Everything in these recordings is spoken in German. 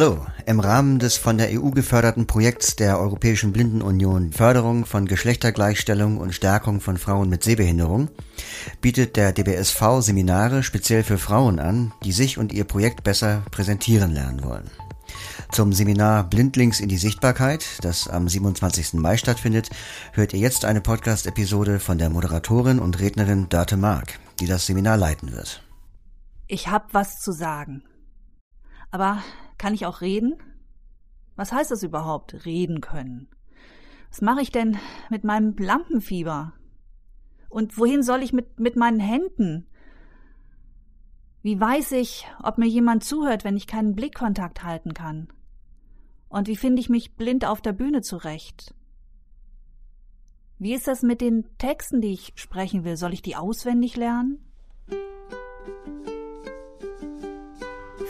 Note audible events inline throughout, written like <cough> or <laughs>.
Hallo, im Rahmen des von der EU geförderten Projekts der Europäischen Blindenunion Förderung von Geschlechtergleichstellung und Stärkung von Frauen mit Sehbehinderung bietet der DBSV Seminare speziell für Frauen an, die sich und ihr Projekt besser präsentieren lernen wollen. Zum Seminar Blindlings in die Sichtbarkeit, das am 27. Mai stattfindet, hört ihr jetzt eine Podcast-Episode von der Moderatorin und Rednerin Dörte Mark, die das Seminar leiten wird. Ich hab was zu sagen. Aber kann ich auch reden? Was heißt das überhaupt, reden können? Was mache ich denn mit meinem Lampenfieber? Und wohin soll ich mit, mit meinen Händen? Wie weiß ich, ob mir jemand zuhört, wenn ich keinen Blickkontakt halten kann? Und wie finde ich mich blind auf der Bühne zurecht? Wie ist das mit den Texten, die ich sprechen will? Soll ich die auswendig lernen?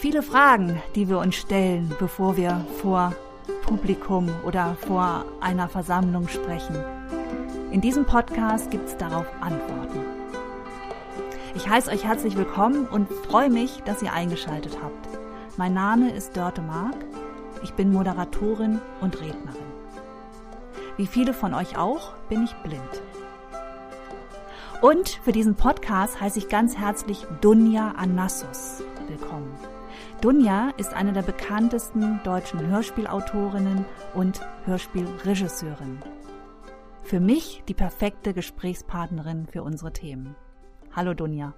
Viele Fragen, die wir uns stellen, bevor wir vor Publikum oder vor einer Versammlung sprechen. In diesem Podcast gibt es darauf Antworten. Ich heiße euch herzlich willkommen und freue mich, dass ihr eingeschaltet habt. Mein Name ist Dörte Mark. Ich bin Moderatorin und Rednerin. Wie viele von euch auch, bin ich blind. Und für diesen Podcast heiße ich ganz herzlich Dunja Anassos willkommen. Dunja ist eine der bekanntesten deutschen Hörspielautorinnen und Hörspielregisseurin. Für mich die perfekte Gesprächspartnerin für unsere Themen. Hallo Dunja.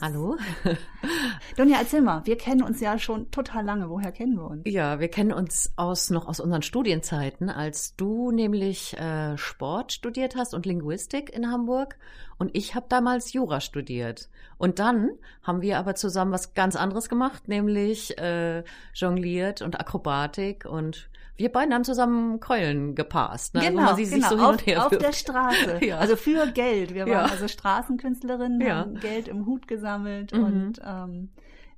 Hallo. <laughs> Donja, erzähl mal, wir kennen uns ja schon total lange. Woher kennen wir uns? Ja, wir kennen uns aus noch aus unseren Studienzeiten, als du nämlich äh, Sport studiert hast und Linguistik in Hamburg und ich habe damals Jura studiert. Und dann haben wir aber zusammen was ganz anderes gemacht, nämlich äh, jongliert und Akrobatik und wir beiden haben zusammen Keulen gepasst. Ne? Genau, also genau. So auf, auf der Straße. <laughs> ja. Also für Geld. Wir waren ja. also Straßenkünstlerinnen, ja. haben Geld im Hut gesammelt mhm. und ähm,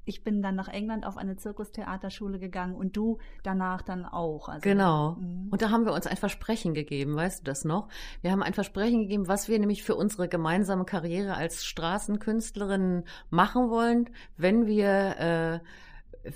ich bin dann nach England auf eine Zirkustheaterschule gegangen und du danach dann auch. Also, genau. Mh. Und da haben wir uns ein Versprechen gegeben, weißt du das noch? Wir haben ein Versprechen gegeben, was wir nämlich für unsere gemeinsame Karriere als Straßenkünstlerinnen machen wollen, wenn wir äh,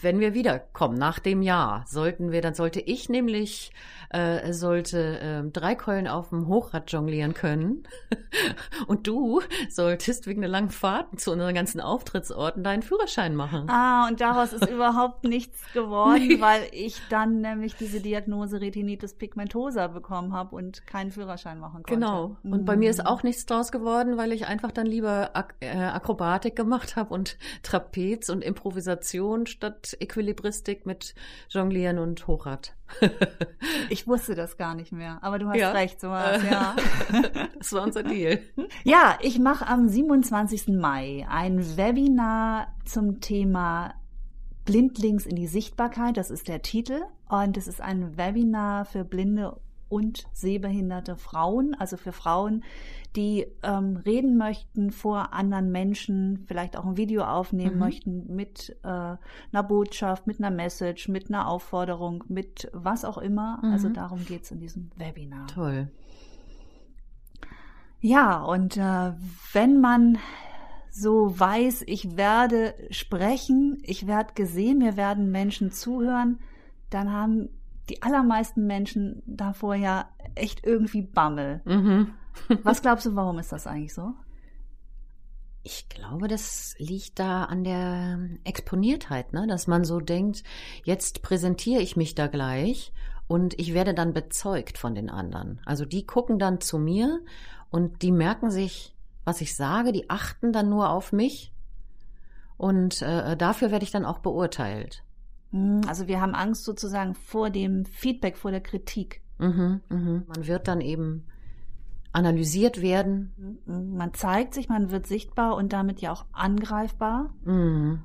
wenn wir wiederkommen nach dem Jahr, sollten wir, dann sollte ich nämlich äh, sollte äh, drei Keulen auf dem Hochrad jonglieren können <laughs> und du solltest wegen der langen Fahrten zu unseren ganzen Auftrittsorten deinen Führerschein machen. Ah, und daraus ist <laughs> überhaupt nichts geworden, nee. weil ich dann nämlich diese Diagnose Retinitis pigmentosa bekommen habe und keinen Führerschein machen konnte. Genau. Und mhm. bei mir ist auch nichts draus geworden, weil ich einfach dann lieber Ak äh, Akrobatik gemacht habe und Trapez und Improvisation statt Equilibristik mit Jonglieren und Hochrad. <laughs> ich wusste das gar nicht mehr, aber du hast ja. recht, so was, ja. <laughs> das war unser Deal. <laughs> Ja, ich mache am 27. Mai ein Webinar zum Thema Blindlings in die Sichtbarkeit, das ist der Titel. Und es ist ein Webinar für blinde und sehbehinderte Frauen, also für Frauen, die ähm, reden möchten vor anderen Menschen, vielleicht auch ein Video aufnehmen mhm. möchten mit äh, einer Botschaft, mit einer Message, mit einer Aufforderung, mit was auch immer. Mhm. Also darum geht es in diesem Webinar. Toll. Ja, und äh, wenn man so weiß, ich werde sprechen, ich werde gesehen, mir werden Menschen zuhören, dann haben die allermeisten Menschen davor ja echt irgendwie Bammel. Mhm. <laughs> Was glaubst du, warum ist das eigentlich so? Ich glaube, das liegt da an der Exponiertheit, ne? dass man so denkt, jetzt präsentiere ich mich da gleich und ich werde dann bezeugt von den anderen. Also die gucken dann zu mir und die merken sich, was ich sage, die achten dann nur auf mich und äh, dafür werde ich dann auch beurteilt. Hm, also wir haben Angst sozusagen vor dem Feedback, vor der Kritik. Mhm, mhm. Man wird dann eben analysiert werden. Man zeigt sich, man wird sichtbar und damit ja auch angreifbar. Mhm.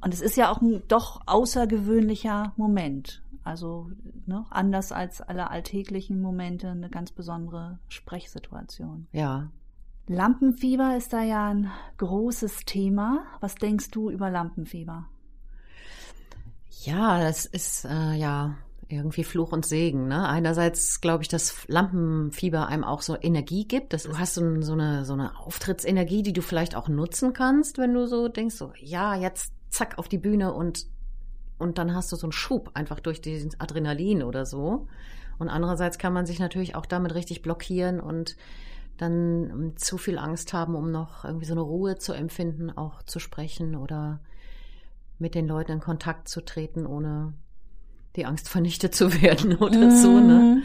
Und es ist ja auch ein doch außergewöhnlicher Moment. Also ne, anders als alle alltäglichen Momente eine ganz besondere Sprechsituation. Ja. Lampenfieber ist da ja ein großes Thema. Was denkst du über Lampenfieber? Ja, das ist äh, ja irgendwie Fluch und Segen. Ne? Einerseits glaube ich, dass Lampenfieber einem auch so Energie gibt. Das, du hast so, so, eine, so eine Auftrittsenergie, die du vielleicht auch nutzen kannst, wenn du so denkst, so ja, jetzt zack auf die Bühne und und dann hast du so einen Schub einfach durch diesen Adrenalin oder so. Und andererseits kann man sich natürlich auch damit richtig blockieren und dann ähm, zu viel Angst haben, um noch irgendwie so eine Ruhe zu empfinden, auch zu sprechen oder mit den Leuten in Kontakt zu treten, ohne die Angst vernichtet zu werden <laughs> oder so. Ne? Mhm.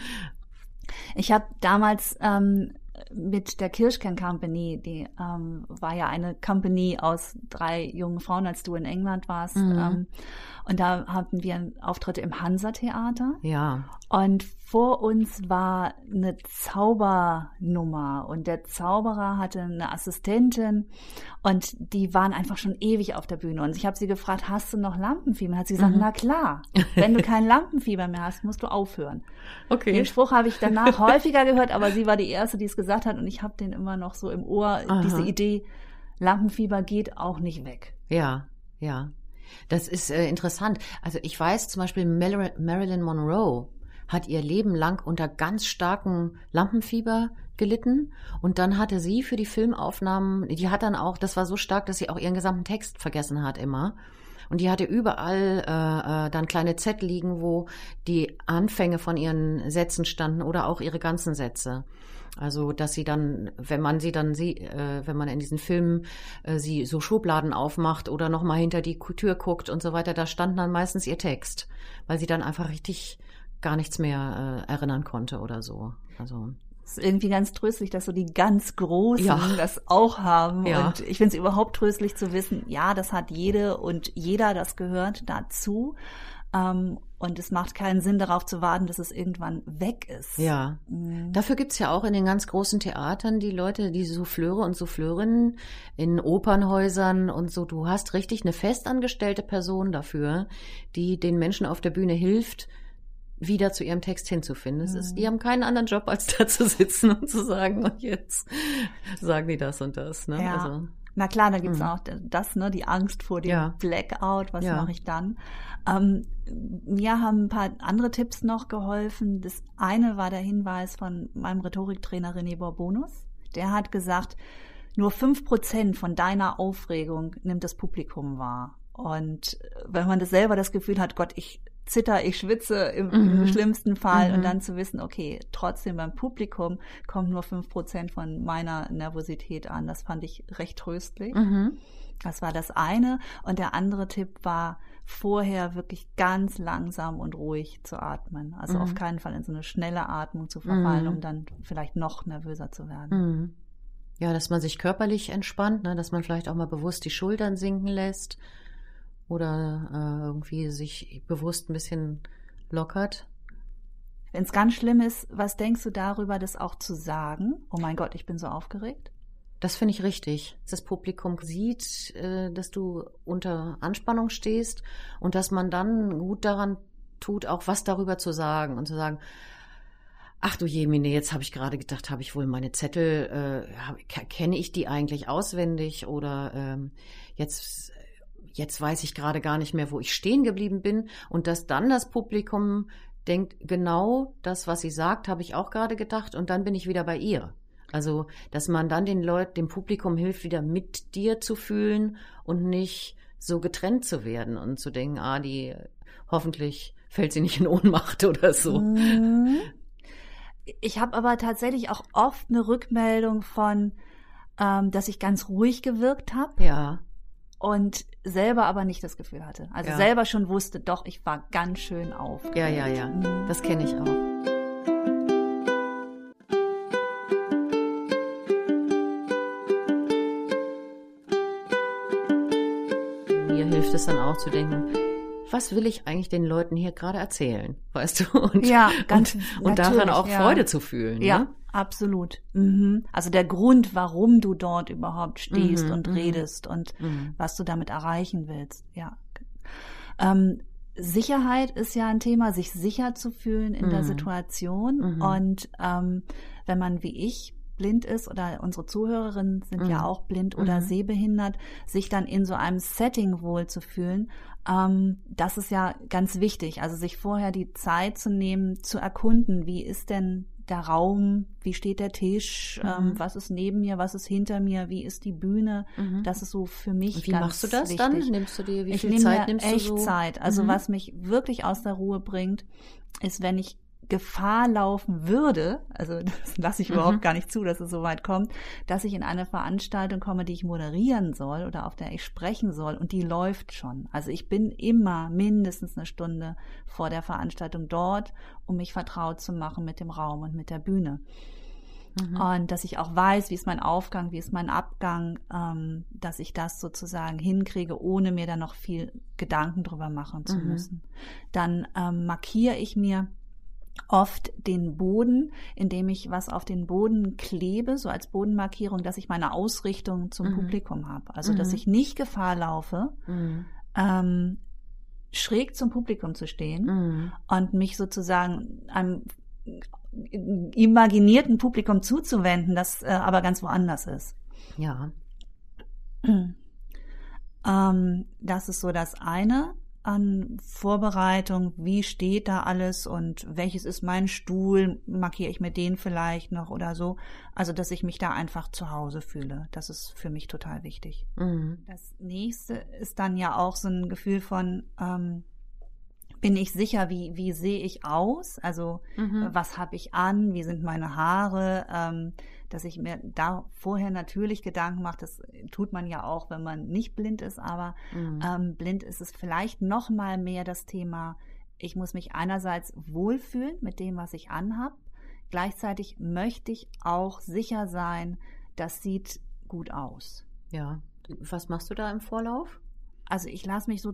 Ich habe damals ähm, mit der Kirschkern Company, die ähm, war ja eine Company aus drei jungen Frauen, als du in England warst. Mhm. Ähm, und da hatten wir Auftritte im Hansa-Theater. Ja. Und vor uns war eine Zaubernummer und der Zauberer hatte eine Assistentin und die waren einfach schon ewig auf der Bühne. Und ich habe sie gefragt, hast du noch Lampenfieber? Und hat sie gesagt, mhm. na klar, wenn du kein Lampenfieber mehr hast, musst du aufhören. Okay. Den Spruch habe ich danach <laughs> häufiger gehört, aber sie war die Erste, die es gesagt hat und ich habe den immer noch so im Ohr, Aha. diese Idee, Lampenfieber geht auch nicht weg. Ja, ja. Das ist äh, interessant. Also ich weiß zum Beispiel Marilyn Monroe hat ihr Leben lang unter ganz starkem Lampenfieber gelitten und dann hatte sie für die Filmaufnahmen, die hat dann auch, das war so stark, dass sie auch ihren gesamten Text vergessen hat immer. Und die hatte überall äh, äh, dann kleine Zettel liegen, wo die Anfänge von ihren Sätzen standen oder auch ihre ganzen Sätze. Also, dass sie dann, wenn man sie dann sieht, äh, wenn man in diesen Filmen äh, sie so Schubladen aufmacht oder nochmal hinter die Tür guckt und so weiter, da stand dann meistens ihr Text, weil sie dann einfach richtig gar nichts mehr äh, erinnern konnte oder so. Also ist irgendwie ganz tröstlich, dass so die ganz Großen ja. das auch haben. Ja. Und ich finde es überhaupt tröstlich zu wissen, ja, das hat jede und jeder, das gehört dazu. Ähm, und es macht keinen Sinn, darauf zu warten, dass es irgendwann weg ist. Ja. Mhm. Dafür gibt's ja auch in den ganz großen Theatern die Leute, die Souffleure und Souffleurinnen in Opernhäusern und so. Du hast richtig eine festangestellte Person dafür, die den Menschen auf der Bühne hilft, wieder zu ihrem Text hinzufinden. Es ist, die mhm. haben keinen anderen Job, als <laughs> da zu sitzen und zu sagen, und jetzt sagen die das und das. Ne? Ja. Also, Na klar, da gibt's mhm. auch das, ne, die Angst vor dem ja. Blackout, was ja. mache ich dann? Ähm, mir haben ein paar andere Tipps noch geholfen. Das eine war der Hinweis von meinem Rhetoriktrainer René Borbonus. Der hat gesagt, nur fünf Prozent von deiner Aufregung nimmt das Publikum wahr. Und wenn man das selber das Gefühl hat, Gott, ich zitter, ich schwitze im, mhm. im schlimmsten Fall mhm. und dann zu wissen, okay, trotzdem beim Publikum kommt nur fünf Prozent von meiner Nervosität an. Das fand ich recht tröstlich. Mhm. Das war das eine. Und der andere Tipp war, vorher wirklich ganz langsam und ruhig zu atmen. Also mhm. auf keinen Fall in so eine schnelle Atmung zu verfallen, mhm. um dann vielleicht noch nervöser zu werden. Mhm. Ja, dass man sich körperlich entspannt, ne? dass man vielleicht auch mal bewusst die Schultern sinken lässt oder äh, irgendwie sich bewusst ein bisschen lockert. Wenn es ganz schlimm ist, was denkst du darüber, das auch zu sagen? Oh mein Gott, ich bin so aufgeregt. Das finde ich richtig. Das Publikum sieht, äh, dass du unter Anspannung stehst und dass man dann gut daran tut, auch was darüber zu sagen und zu sagen, ach du Jemine, jetzt habe ich gerade gedacht, habe ich wohl meine Zettel, äh, kenne ich die eigentlich auswendig oder ähm, jetzt jetzt weiß ich gerade gar nicht mehr, wo ich stehen geblieben bin und dass dann das Publikum denkt, genau das, was sie sagt, habe ich auch gerade gedacht und dann bin ich wieder bei ihr. Also, dass man dann den Leuten, dem Publikum hilft, wieder mit dir zu fühlen und nicht so getrennt zu werden und zu denken, ah, die hoffentlich fällt sie nicht in Ohnmacht <laughs> oder so. Mhm. <laughs> Ich habe aber tatsächlich auch oft eine Rückmeldung von, ähm, dass ich ganz ruhig gewirkt habe. Ja und selber aber nicht das Gefühl hatte. Also ja. selber schon wusste, doch, ich war ganz schön auf. Ja, ja, ja. Mhm. Das kenne ich auch. Mir hilft es dann auch zu denken, was will ich eigentlich den Leuten hier gerade erzählen, weißt du? Und, ja, <laughs> ganz und, und daran auch ja. Freude zu fühlen. Ja, ne? Absolut. Mhm. Also der Grund, warum du dort überhaupt stehst mhm, und mhm. redest und mhm. was du damit erreichen willst. Ja. Ähm, Sicherheit ist ja ein Thema, sich sicher zu fühlen in der mhm. Situation. Und ähm, wenn man wie ich blind ist oder unsere Zuhörerinnen sind mhm. ja auch blind oder mhm. sehbehindert, sich dann in so einem Setting wohl zu fühlen, ähm, das ist ja ganz wichtig. Also sich vorher die Zeit zu nehmen, zu erkunden, wie ist denn der Raum, wie steht der Tisch, Mhm. ähm, was ist neben mir, was ist hinter mir, wie ist die Bühne. Mhm. Das ist so für mich Und wie ganz machst du das wichtig. dann? Nimmst du dir, wie ich viel nehme Zeit nimmst echt du so? Zeit. Also Mhm. was mich wirklich aus der Ruhe bringt, ist, wenn ich Gefahr laufen würde, also <laughs> das lasse ich Mhm. überhaupt gar nicht zu, dass es so weit kommt, dass ich in eine Veranstaltung komme, die ich moderieren soll oder auf der ich sprechen soll und die läuft schon. Also ich bin immer mindestens eine Stunde vor der Veranstaltung dort, um mich vertraut zu machen mit dem Raum und mit der Bühne. Mhm. Und dass ich auch weiß, wie ist mein Aufgang, wie ist mein Abgang, ähm, dass ich das sozusagen hinkriege, ohne mir dann noch viel Gedanken drüber machen zu Mhm. müssen. Dann ähm, markiere ich mir oft den Boden, indem ich was auf den Boden klebe, so als Bodenmarkierung, dass ich meine Ausrichtung zum Mhm. Publikum habe. Also dass Mhm. ich nicht Gefahr laufe, Mhm. ähm, schräg zum Publikum zu stehen Mhm. und mich sozusagen einem imaginierten Publikum zuzuwenden, das äh, aber ganz woanders ist. Ja. Ähm, das ist so das eine an Vorbereitung. Wie steht da alles und welches ist mein Stuhl? Markiere ich mir den vielleicht noch oder so? Also, dass ich mich da einfach zu Hause fühle. Das ist für mich total wichtig. Mhm. Das nächste ist dann ja auch so ein Gefühl von, ähm, bin ich sicher, wie, wie sehe ich aus? Also, Mhm. was habe ich an? Wie sind meine Haare? Ähm, dass ich mir da vorher natürlich Gedanken mache. Das tut man ja auch, wenn man nicht blind ist, aber Mhm. ähm, blind ist es vielleicht noch mal mehr das Thema. Ich muss mich einerseits wohlfühlen mit dem, was ich anhab. Gleichzeitig möchte ich auch sicher sein, das sieht gut aus. Ja. Was machst du da im Vorlauf? Also ich lasse mich so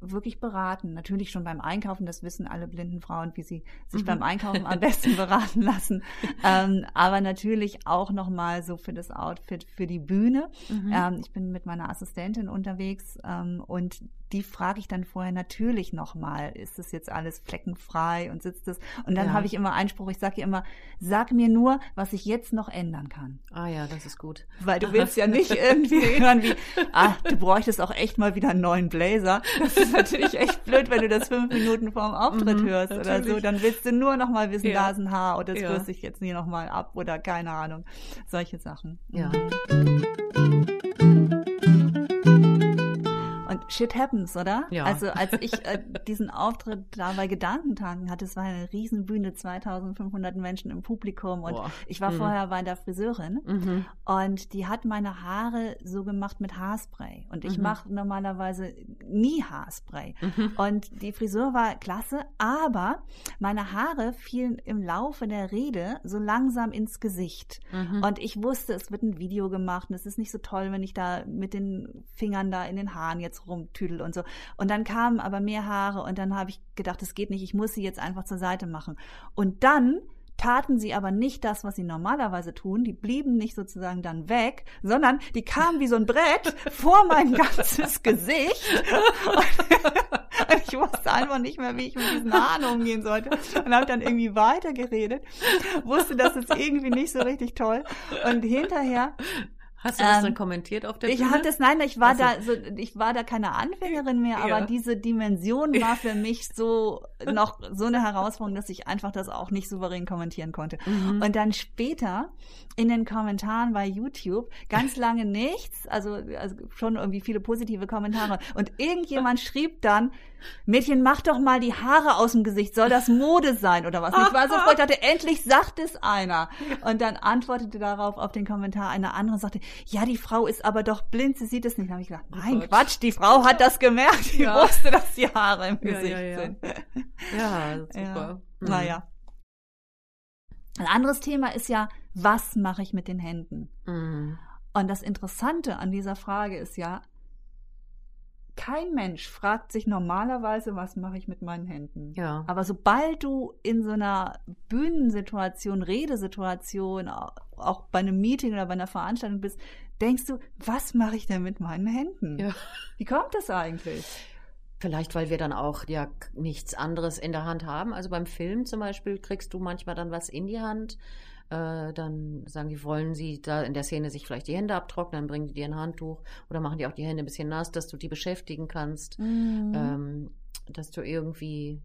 wirklich beraten. Natürlich schon beim Einkaufen, das wissen alle blinden Frauen, wie sie sich Mhm. beim Einkaufen am besten <laughs> beraten lassen. Ähm, aber natürlich auch nochmal so für das Outfit, für die Bühne. Mhm. Ähm, ich bin mit meiner Assistentin unterwegs ähm, und die frage ich dann vorher natürlich nochmal, ist das jetzt alles fleckenfrei und sitzt es? Und dann Ja. habe ich immer Einspruch, ich sage ihr immer, sag mir nur, was ich jetzt noch ändern kann. Ah ja, das ist gut. Weil du willst ja nicht <laughs> irgendwie hören wie, ah, du bräuchtest auch echt mal wieder einen neuen Blazer. <laughs> Das ist natürlich echt blöd, wenn du das fünf Minuten vorm Auftritt Mhm, hörst oder so. natürlich. Dann willst du nur noch mal wissen, Ja. da ist ein Haar oder das Ja. rüste ich jetzt nie noch mal ab oder keine Ahnung. Solche Sachen. Ja. Und shit happens, oder? Ja. Also als ich äh, <laughs> diesen Auftritt da bei Gedankentanken hatte, es war eine Riesenbühne, 2500 Menschen im Publikum und Boah. ich war Mhm. vorher bei der Friseurin Mhm. und die hat meine Haare so gemacht mit Haarspray und ich Mhm. mache normalerweise nie Haarspray. Mhm. Und die Frisur war klasse, aber meine Haare fielen im Laufe der Rede so langsam ins Gesicht. Mhm. Und ich wusste, es wird ein Video gemacht und es ist nicht so toll, wenn ich da mit den Fingern da in den Haaren jetzt rumtüdel und so. Und dann kamen aber mehr Haare und dann habe ich gedacht, es geht nicht, ich muss sie jetzt einfach zur Seite machen. Und dann taten sie aber nicht das, was sie normalerweise tun. Die blieben nicht sozusagen dann weg, sondern die kamen wie so ein Brett <laughs> vor mein ganzes Gesicht. Und ich wusste einfach nicht mehr, wie ich mit diesen Haaren umgehen sollte. Und habe dann irgendwie weitergeredet. Wusste, das ist irgendwie nicht so richtig toll. Und hinterher Hast du das Ähm, dann kommentiert auf der ich Bühne? hatte es, nein, ich war Ach so. da, so, ich war da keine Anfängerin mehr, aber Ja. diese Dimension war für <laughs> mich so noch so eine Herausforderung, dass ich einfach das auch nicht souverän kommentieren konnte. Mhm. Und dann später in den Kommentaren bei YouTube ganz <laughs> lange nichts, also, also schon irgendwie viele positive Kommentare. Und irgendjemand schrieb dann, Mädchen, mach doch mal die Haare aus dem Gesicht, soll das Mode sein oder was? Ich war so ich dachte, endlich sagt es einer. <laughs> Und dann antwortete darauf auf den Kommentar eine andere sagte, ja, die Frau ist aber doch blind, sie sieht es nicht. Da habe ich gedacht, nein, Gott. Quatsch, die Frau hat das gemerkt, die Ja. wusste, dass die Haare im Gesicht ja, ja. sind. ja, super. Ja. Mhm. Naja. Ein anderes Thema ist ja, was mache ich mit den Händen? Mhm. Und das Interessante an dieser Frage ist ja, kein Mensch fragt sich normalerweise, was mache ich mit meinen Händen? Ja. Aber sobald du in so einer Bühnensituation, Redesituation, au- auch bei einem Meeting oder bei einer Veranstaltung bist, denkst du, was mache ich denn mit meinen Händen? Ja. Wie kommt das eigentlich? Vielleicht, weil wir dann auch ja nichts anderes in der Hand haben. Also beim Film zum Beispiel kriegst du manchmal dann was in die Hand. Äh, dann sagen die, wollen sie da in der Szene sich vielleicht die Hände abtrocknen, dann bringen die dir ein Handtuch oder machen die auch die Hände ein bisschen nass, dass du die beschäftigen kannst, Mhm. ähm, dass du irgendwie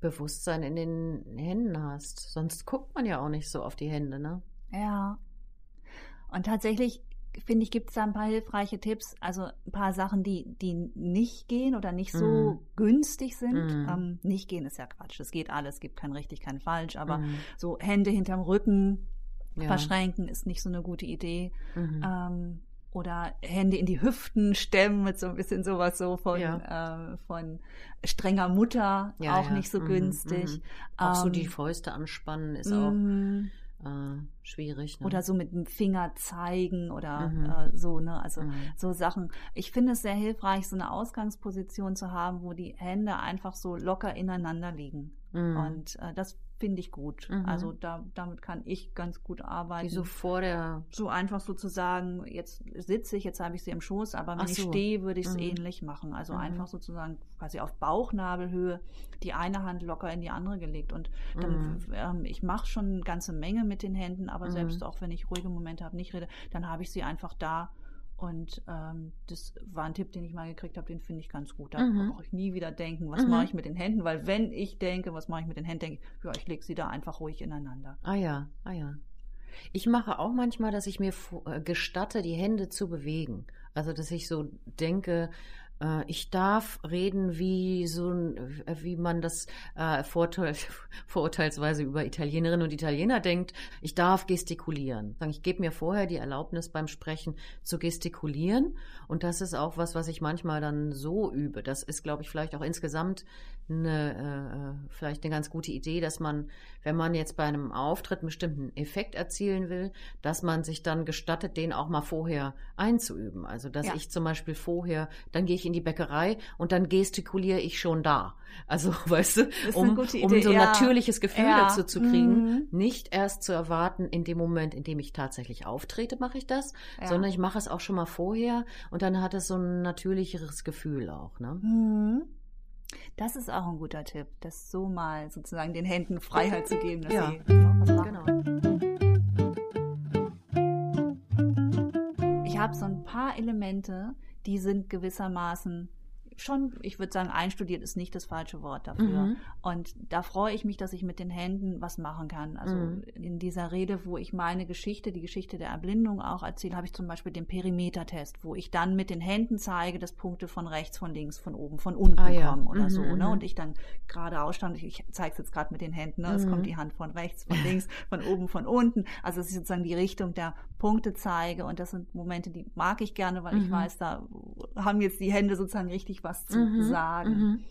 Bewusstsein in den Händen hast. Sonst guckt man ja auch nicht so auf die Hände, ne? Ja. Und tatsächlich finde ich, gibt es da ein paar hilfreiche Tipps, also ein paar Sachen, die, die nicht gehen oder nicht so Mhm. günstig sind. Mhm. Ähm, nicht gehen ist ja Quatsch, es geht alles, es gibt kein richtig, kein falsch, aber Mhm. so Hände hinterm Rücken Ja. verschränken ist nicht so eine gute Idee. Mhm. Ähm, oder Hände in die Hüften stemmen mit so ein bisschen sowas so von, Ja. äh, von strenger Mutter, Ja, auch nicht so Mhm, günstig. mhm. Auch so Ähm, die Fäuste anspannen ist auch. Äh, schwierig. Ne? Oder so mit dem Finger zeigen oder Mhm. äh, so, ne? Also Mhm. so Sachen. Ich finde es sehr hilfreich, so eine Ausgangsposition zu haben, wo die Hände einfach so locker ineinander liegen. Mhm. Und äh, das finde ich gut. Mhm. Also da, damit kann ich ganz gut arbeiten. Wie so vor der. so einfach sozusagen, jetzt sitze ich, jetzt habe ich sie im Schoß, aber wenn Ach ich so. stehe, würde ich es Mhm. ähnlich machen. Also Mhm. einfach sozusagen quasi auf Bauchnabelhöhe die eine Hand locker in die andere gelegt. Und dann, Mhm. ähm, ich mache schon eine ganze Menge mit den Händen, aber Mhm. selbst auch wenn ich ruhige Momente habe, nicht rede, dann habe ich sie einfach da. Und ähm, das war ein Tipp, den ich mal gekriegt habe, den finde ich ganz gut. Da Mhm. brauche ich nie wieder denken, was Mhm. mache ich mit den Händen, weil wenn ich denke, was mache ich mit den Händen, denke ich, ja, ich lege sie da einfach ruhig ineinander. Ah ja, ah ja. Ich mache auch manchmal, dass ich mir äh, gestatte, die Hände zu bewegen. Also, dass ich so denke, ich darf reden, wie so äh, wie man das äh, Vorteil, <laughs> vorurteilsweise über Italienerinnen und Italiener denkt. Ich darf gestikulieren. Ich gebe mir vorher die Erlaubnis beim Sprechen zu gestikulieren. Und das ist auch was, was ich manchmal dann so übe. Das ist, glaube ich, vielleicht auch insgesamt eine, äh, vielleicht eine ganz gute Idee, dass man, wenn man jetzt bei einem Auftritt einen bestimmten Effekt erzielen will, dass man sich dann gestattet, den auch mal vorher einzuüben. Also, dass Ja. ich zum Beispiel vorher, dann gehe ich in die Bäckerei und dann gestikuliere ich schon da. Also, <laughs> weißt du, um, um so ein ja. natürliches Gefühl Ja. dazu zu kriegen, Mhm. nicht erst zu erwarten, in dem Moment, in dem ich tatsächlich auftrete, mache ich das, sondern ich mache es auch schon mal vorher und dann hat es so ein natürlicheres Gefühl auch. Ne? Mhm. Das ist auch ein guter Tipp, das so mal sozusagen den Händen Freiheit zu geben, dass Ja. sie was machen. Genau. Ich habe so ein paar Elemente, die sind gewissermaßen schon, ich würde sagen, einstudiert ist nicht das falsche Wort dafür. Mhm. Und da freue ich mich, dass ich mit den Händen was machen kann. Also Mhm. in dieser Rede, wo ich meine Geschichte, die Geschichte der Erblindung auch erzähle, habe ich zum Beispiel den Perimetertest, wo ich dann mit den Händen zeige, dass Punkte von rechts, von links, von oben, von unten Ah, ja. kommen oder Mhm, so. Ne? mhm. Und ich dann gerade ausstand, ich, ich zeige es jetzt gerade mit den Händen, ne? es Mhm. kommt die Hand von rechts, von links, von oben, von unten. Also dass ich sozusagen die Richtung der Punkte zeige. Und das sind Momente, die mag ich gerne, weil ich Mhm. weiß, da haben jetzt die Hände sozusagen richtig was zu Mhm, sagen. mhm.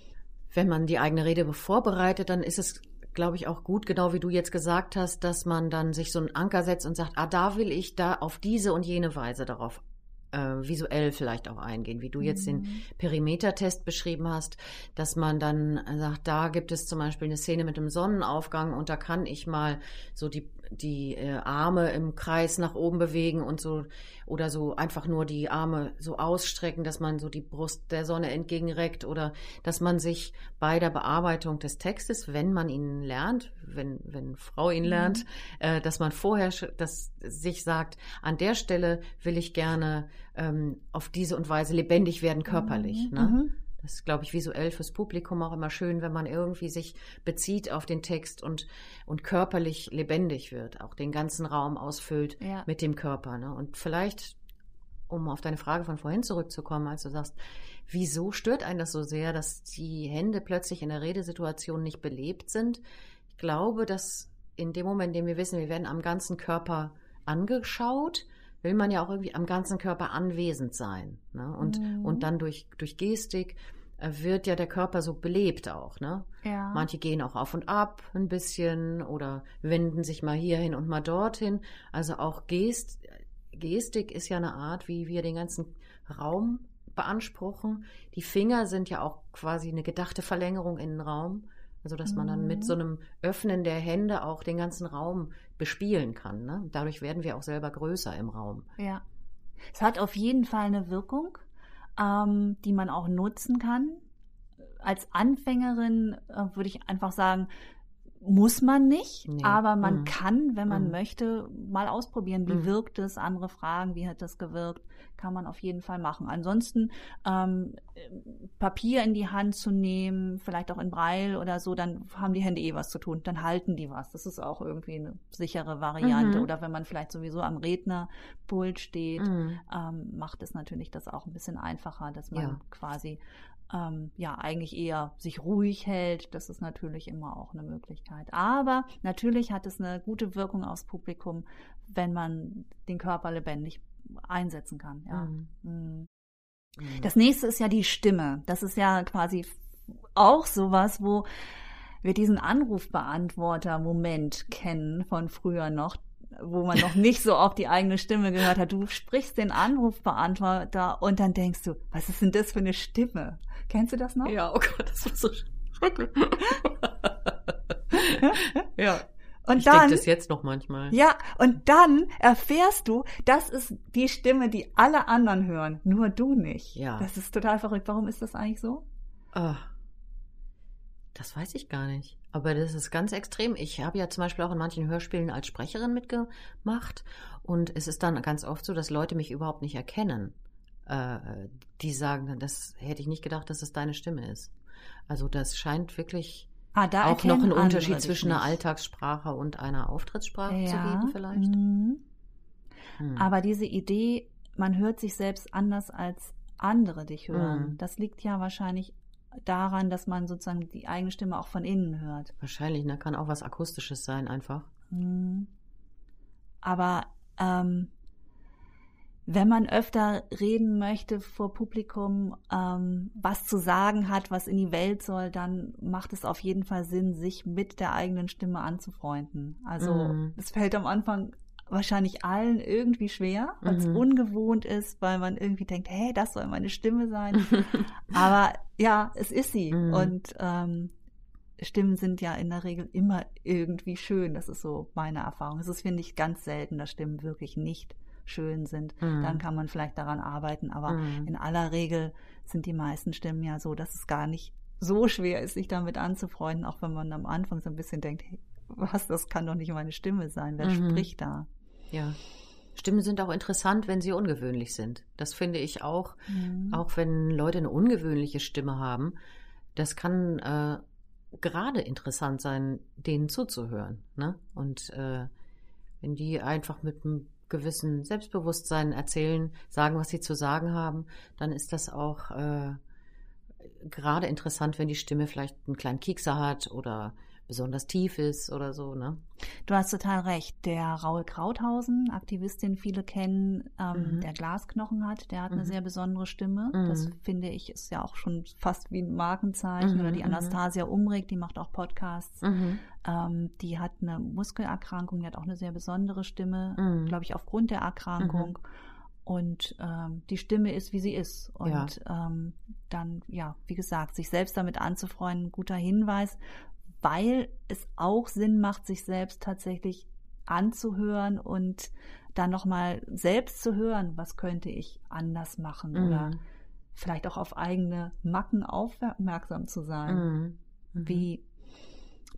Wenn man die eigene Rede vorbereitet, dann ist es, glaube ich, auch gut, genau wie du jetzt gesagt hast, dass man dann sich so einen Anker setzt und sagt, ah, da will ich da auf diese und jene Weise darauf äh, visuell vielleicht auch eingehen, wie du jetzt den Mhm. Perimetertest beschrieben hast, dass man dann sagt, da gibt es zum Beispiel eine Szene mit dem Sonnenaufgang und da kann ich mal so die, die äh, Arme im Kreis nach oben bewegen und so oder so einfach nur die Arme so ausstrecken, dass man so die Brust der Sonne entgegenreckt oder dass man sich bei der Bearbeitung des Textes, wenn man ihn lernt, wenn, wenn Frau ihn Mhm. lernt, äh, dass man vorher dass sich sagt, an der Stelle will ich gerne ähm, auf diese und Weise lebendig werden körperlich. Mhm. Ne? Das ist, glaube ich, visuell fürs Publikum auch immer schön, wenn man irgendwie sich bezieht auf den Text und, und körperlich lebendig wird, auch den ganzen Raum ausfüllt Ja. mit dem Körper. Ne? Und vielleicht, um auf deine Frage von vorhin zurückzukommen, als du sagst, wieso stört einen das so sehr, dass die Hände plötzlich in der Redesituation nicht belebt sind? Ich glaube, dass in dem Moment, in dem wir wissen, wir werden am ganzen Körper angeschaut, will man ja auch irgendwie am ganzen Körper anwesend sein. Ne? Und, Mhm. und dann durch, durch Gestik äh, wird ja der Körper so belebt auch. Ne? Ja. Manche gehen auch auf und ab ein bisschen oder wenden sich mal hierhin und mal dorthin. Also auch Gest, Gestik ist ja eine Art, wie wir den ganzen Raum beanspruchen. Die Finger sind ja auch quasi eine gedachte Verlängerung in den Raum. Also dass man dann mit Mhm. so einem Öffnen der Hände auch den ganzen Raum bespielen kann. Ne? Dadurch werden wir auch selber größer im Raum. Ja. Es hat auf jeden Fall eine Wirkung, ähm, die man auch nutzen kann. Als Anfängerin äh, würde ich einfach sagen, muss man nicht, Nee. aber man Mhm. kann, wenn man Mhm. möchte, mal ausprobieren, wie Mhm. wirkt es, andere fragen, wie hat das gewirkt, kann man auf jeden Fall machen. Ansonsten ähm, Papier in die Hand zu nehmen, vielleicht auch in Braille oder so, dann haben die Hände eh was zu tun, dann halten die was. Das ist auch irgendwie eine sichere Variante. Mhm. Oder wenn man vielleicht sowieso am Rednerpult steht, Mhm. ähm, macht es natürlich das auch ein bisschen einfacher, dass man Ja. quasi ähm, ja eigentlich eher sich ruhig hält. Das ist natürlich immer auch eine Möglichkeit. Aber natürlich hat es eine gute Wirkung aufs Publikum, wenn man den Körper lebendig einsetzen kann. Ja. Mhm. Mhm. Mhm. Das nächste ist ja die Stimme. Das ist ja quasi auch sowas, wo wir diesen Anrufbeantworter-Moment kennen von früher noch, wo man noch nicht so auf die eigene Stimme gehört hat. Du sprichst den Anrufbeantworter und dann denkst du, was ist denn das für eine Stimme? Kennst du das noch? Ja, oh Gott, das war so schrecklich. <laughs> ja, Und ich dann, das jetzt noch manchmal. ja, und dann erfährst du, das ist die Stimme, die alle anderen hören, nur du nicht. Ja. Das ist total verrückt. Warum ist das eigentlich so? Ah, das weiß ich gar nicht. Aber das ist ganz extrem. Ich habe ja zum Beispiel auch in manchen Hörspielen als Sprecherin mitgemacht. Und es ist dann ganz oft so, dass Leute mich überhaupt nicht erkennen. Äh, die sagen dann, das hätte ich nicht gedacht, dass es deine Stimme ist. Also das scheint wirklich Ah, da auch noch einen Unterschied zwischen einer. Alltagssprache und einer Auftrittssprache zu Ja, geben vielleicht. mhm. Hm. Aber diese Idee, man hört sich selbst anders als andere dich hören, Mhm. das liegt ja wahrscheinlich daran, dass man sozusagen die eigene Stimme auch von innen hört. Wahrscheinlich, ne? Kann auch was Akustisches sein einfach. Mhm. Aber ähm, wenn man öfter reden möchte vor Publikum, ähm, was zu sagen hat, was in die Welt soll, dann macht es auf jeden Fall Sinn, sich mit der eigenen Stimme anzufreunden. Also Mhm. es fällt am Anfang wahrscheinlich allen irgendwie schwer, weil es Mhm. ungewohnt ist, weil man irgendwie denkt, hey, das soll meine Stimme sein. <laughs> Aber ja, es ist sie. Mhm. Und ähm, Stimmen sind ja in der Regel immer irgendwie schön. Das ist so meine Erfahrung. Es ist, finde ich, ganz selten, dass Stimmen wirklich nicht schön sind. Mhm. Dann kann man vielleicht daran arbeiten. Aber Mhm. in aller Regel sind die meisten Stimmen ja so, dass es gar nicht so schwer ist, sich damit anzufreunden, auch wenn man am Anfang so ein bisschen denkt, hey, was, das kann doch nicht meine Stimme sein. Wer Mhm. spricht da? Ja. Stimmen sind auch interessant, wenn sie ungewöhnlich sind. Das finde ich auch, Mhm. auch wenn Leute eine ungewöhnliche Stimme haben. Das kann äh, gerade interessant sein, denen zuzuhören. Ne? Und äh, wenn die einfach mit einem gewissen Selbstbewusstsein erzählen, sagen, was sie zu sagen haben, dann ist das auch äh, gerade interessant, wenn die Stimme vielleicht einen kleinen Kiekser hat oder besonders tief ist oder so. Ne? Du hast total recht. Der Raul Krauthausen, Aktivistin, viele kennen, ähm, Mhm. der Glasknochen hat, der hat eine Mhm. sehr besondere Stimme. Mhm. Das finde ich ist ja auch schon fast wie ein Markenzeichen. Mhm, Oder die mhm. Anastasia Umrig, die macht auch Podcasts. Mhm. Ähm, die hat eine Muskelerkrankung, die hat auch eine sehr besondere Stimme, Mhm. glaube ich, aufgrund der Erkrankung. Und ähm, die Stimme ist, wie sie ist. Und ähm, dann, ja, wie gesagt, sich selbst damit anzufreunden, guter Hinweis, weil es auch Sinn macht, sich selbst tatsächlich anzuhören und dann nochmal selbst zu hören, was könnte ich anders machen oder Mhm. vielleicht auch auf eigene Macken aufmerksam zu sein Mhm. Mhm. wie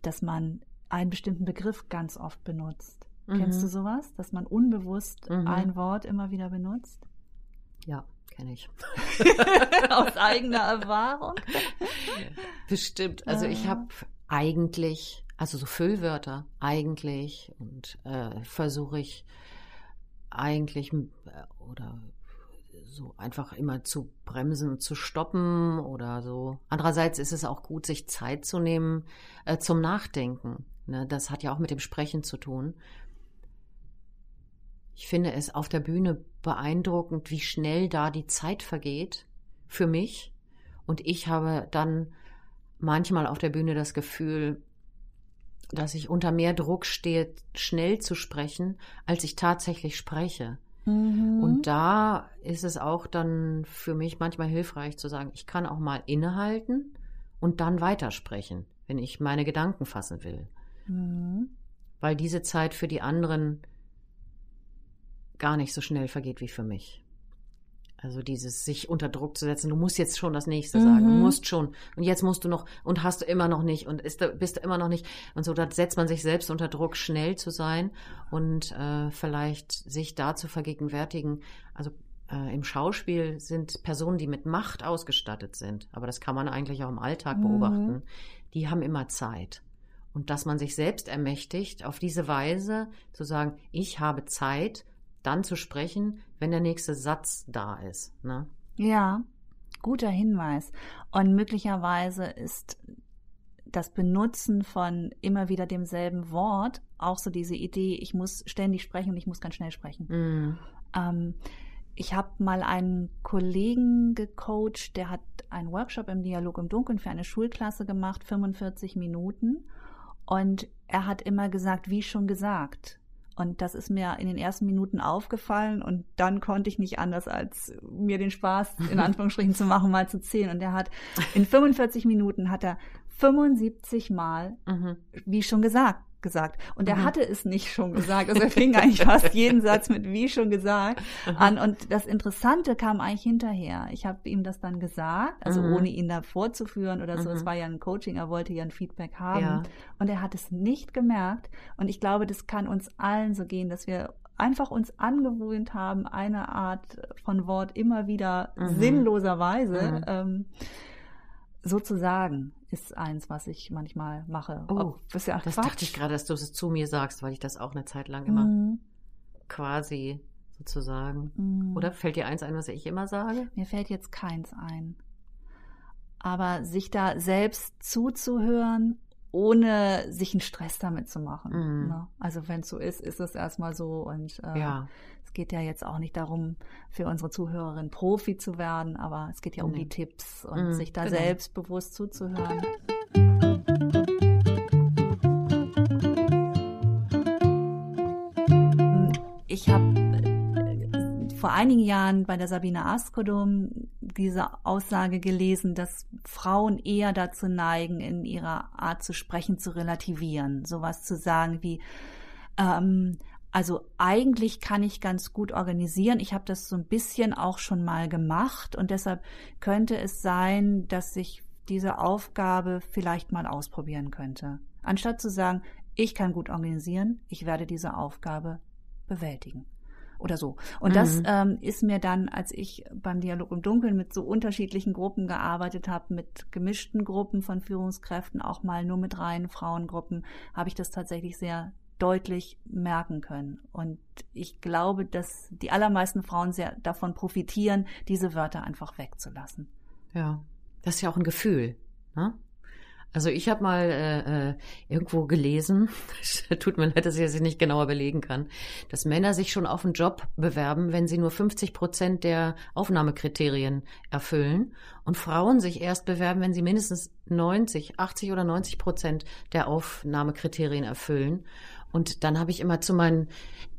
dass man einen bestimmten Begriff ganz oft benutzt. Mhm. Kennst du sowas, dass man unbewusst Mhm. ein Wort immer wieder benutzt? Ja, kenne ich. <laughs> Aus eigener Erfahrung? <laughs> Bestimmt. Also ich habe eigentlich, also so Füllwörter, eigentlich und äh, versuche ich eigentlich äh, oder so einfach immer zu bremsen zu stoppen oder so. Andererseits ist es auch gut, sich Zeit zu nehmen äh, zum Nachdenken. Ne? Das hat ja auch mit dem Sprechen zu tun. Ich finde es auf der Bühne beeindruckend, wie schnell da die Zeit vergeht für mich. Und ich habe dann manchmal auf der Bühne das Gefühl, dass ich unter mehr Druck stehe, schnell zu sprechen, als ich tatsächlich spreche. Mhm. Und da ist es auch dann für mich manchmal hilfreich zu sagen, ich kann auch mal innehalten und dann weitersprechen, wenn ich meine Gedanken fassen will. Mhm. Weil diese Zeit für die anderen gar nicht so schnell vergeht wie für mich. Also dieses sich unter Druck zu setzen, du musst jetzt schon das nächste sagen, du Mhm. musst schon und jetzt musst du noch und hast du immer noch nicht und ist, bist du immer noch nicht und so, da setzt man sich selbst unter Druck, schnell zu sein und äh, vielleicht sich da zu vergegenwärtigen. Also äh, im Schauspiel sind Personen, die mit Macht ausgestattet sind, aber das kann man eigentlich auch im Alltag Mhm. beobachten, die haben immer Zeit. Und dass man sich selbst ermächtigt, auf diese Weise zu sagen, ich habe Zeit, dann zu sprechen, wenn der nächste Satz da ist. Ne? Ja, guter Hinweis. Und möglicherweise ist das Benutzen von immer wieder demselben Wort auch so diese Idee, ich muss ständig sprechen und ich muss ganz schnell sprechen. Mhm. Ähm, ich habe mal einen Kollegen gecoacht, der hat einen Workshop im Dialog im Dunkeln für eine Schulklasse gemacht, 45 Minuten. Und er hat immer gesagt, wie schon gesagt. Und das ist mir in den ersten Minuten aufgefallen und dann konnte ich nicht anders, als mir den Spaß in <laughs> Anführungsstrichen zu machen, mal zu zählen. Und er hat in 45 Minuten hat er 75 Mal Mhm. wie schon gesagt, gesagt. Und er Mhm. hatte es nicht schon gesagt. Also er fing eigentlich fast jeden Satz mit wie schon gesagt an. Und das Interessante kam eigentlich hinterher. Ich habe ihm das dann gesagt, also Mhm. ohne ihn da vorzuführen oder so. Mhm. Es war ja ein Coaching, er wollte ja ein Feedback haben. Ja. Und er hat es nicht gemerkt. Und ich glaube, das kann uns allen so gehen, dass wir einfach uns angewöhnt haben, eine Art von Wort immer wieder Mhm. sinnloserweise Mhm. ähm, so zu sagen, ist eins, was ich manchmal mache. Oh, Ob- ist ja Das Quatsch. dachte ich gerade, dass du es zu mir sagst, weil ich das auch eine Zeit lang immer Mhm. quasi sozusagen. Mhm. Oder fällt dir eins ein, was ich immer sage? Mir fällt jetzt keins ein. Aber sich da selbst zuzuhören, ohne sich einen Stress damit zu machen. Mhm. Ne? Also wenn es so ist, ist es erstmal so. Und äh, Ja. Es geht ja jetzt auch nicht darum, für unsere Zuhörerin Profi zu werden, aber es geht ja um Nee. die Tipps und Mhm, sich da genau. selbstbewusst zuzuhören. Ich habe vor einigen Jahren bei der Sabine Askodum diese Aussage gelesen, dass Frauen eher dazu neigen, in ihrer Art zu sprechen, zu relativieren. Sowas zu sagen wie, ähm, also eigentlich kann ich ganz gut organisieren. Ich habe das so ein bisschen auch schon mal gemacht und deshalb könnte es sein, dass ich diese Aufgabe vielleicht mal ausprobieren könnte. Anstatt zu sagen, ich kann gut organisieren, ich werde diese Aufgabe bewältigen. Oder so. Und das Mhm. ähm, ist mir dann, als ich beim Dialog im Dunkeln mit so unterschiedlichen Gruppen gearbeitet habe, mit gemischten Gruppen von Führungskräften, auch mal nur mit reinen Frauengruppen, habe ich das tatsächlich sehr deutlich merken können. Und ich glaube, dass die allermeisten Frauen sehr davon profitieren, diese Wörter einfach wegzulassen. Ja. Das ist ja auch ein Gefühl. Ne? Also ich habe mal äh, äh, irgendwo gelesen, <laughs> tut mir leid, dass ich das nicht genauer belegen kann, dass Männer sich schon auf einen Job bewerben, wenn sie nur 50 Prozent der Aufnahmekriterien erfüllen und Frauen sich erst bewerben, wenn sie mindestens 90, 80 oder 90 Prozent der Aufnahmekriterien erfüllen. Und dann habe ich immer zu meinen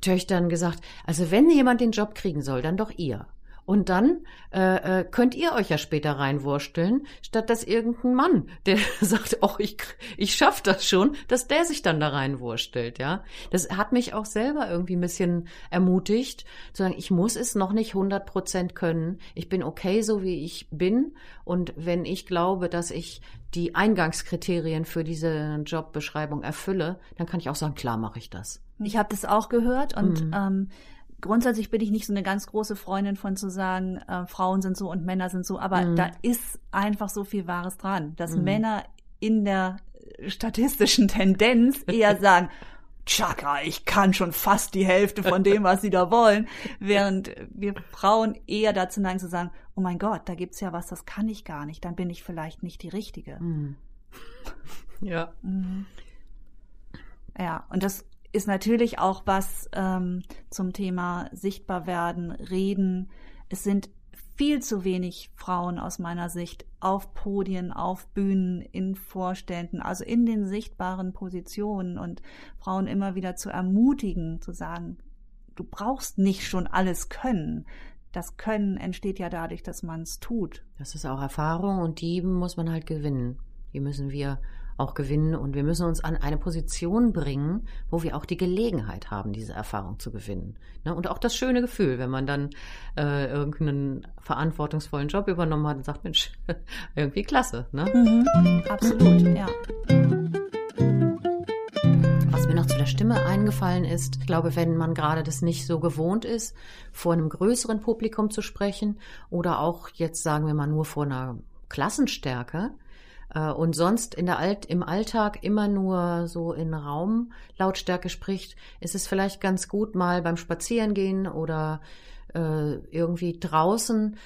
Töchtern gesagt, also wenn jemand den Job kriegen soll, dann doch ihr. Und dann äh, äh, könnt ihr euch ja später reinwursteln, statt dass irgendein Mann, der <laughs> sagt, oh, ich, ich schaff das schon, dass der sich dann da reinwurstelt, ja. Das hat mich auch selber irgendwie ein bisschen ermutigt, zu sagen, ich muss es noch nicht 100 Prozent können. Ich bin okay, so wie ich bin. Und wenn ich glaube, dass ich die Eingangskriterien für diese Jobbeschreibung erfülle, dann kann ich auch sagen, klar mache ich das. Ich habe das auch gehört und Mhm. ähm, grundsätzlich bin ich nicht so eine ganz große Freundin von zu sagen, äh, Frauen sind so und Männer sind so, aber Mhm. da ist einfach so viel Wahres dran, dass Mhm. Männer in der statistischen Tendenz eher <laughs> sagen, Chaka, ich kann schon fast die Hälfte von dem, was sie da wollen, während wir Frauen eher dazu neigen zu sagen, oh mein Gott, da gibt's ja was, das kann ich gar nicht, dann bin ich vielleicht nicht die Richtige. Mhm. <laughs> Ja. Mhm. Ja, und das ist natürlich auch was ähm, zum Thema sichtbar werden, reden. Es sind viel zu wenig Frauen aus meiner Sicht auf Podien, auf Bühnen, in Vorständen, also in den sichtbaren Positionen und Frauen immer wieder zu ermutigen, zu sagen, du brauchst nicht schon alles können. Das Können entsteht ja dadurch, dass man es tut. Das ist auch Erfahrung und die muss man halt gewinnen. Die müssen wir auch gewinnen und wir müssen uns an eine Position bringen, wo wir auch die Gelegenheit haben, diese Erfahrung zu gewinnen. Ne? Und auch das schöne Gefühl, wenn man dann äh, irgendeinen verantwortungsvollen Job übernommen hat und sagt, Mensch, <laughs> irgendwie klasse. Ne? Mhm, absolut, ja. Was mir noch zu der Stimme eingefallen ist, ich glaube, wenn man gerade das nicht so gewohnt ist, vor einem größeren Publikum zu sprechen oder auch jetzt sagen wir mal nur vor einer Klassenstärke, und sonst in der Alt im Alltag immer nur so in Raumlautstärke spricht, ist es vielleicht ganz gut, mal beim Spazierengehen oder äh, irgendwie draußen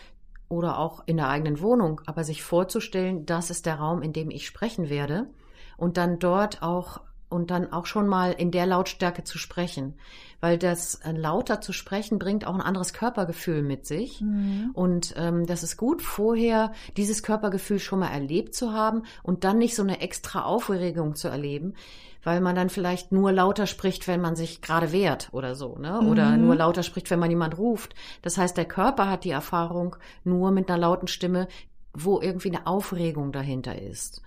oder auch in der eigenen Wohnung, aber sich vorzustellen, das ist der Raum, in dem ich sprechen werde und dann dort auch und dann auch schon mal in der Lautstärke zu sprechen, weil das äh, lauter zu sprechen bringt auch ein anderes Körpergefühl mit sich mhm. und ähm, das ist gut vorher dieses Körpergefühl schon mal erlebt zu haben und dann nicht so eine extra Aufregung zu erleben, weil man dann vielleicht nur lauter spricht, wenn man sich gerade wehrt oder so, ne? Oder mhm. nur lauter spricht, wenn man jemand ruft. Das heißt, der Körper hat die Erfahrung nur mit einer lauten Stimme, wo irgendwie eine Aufregung dahinter ist.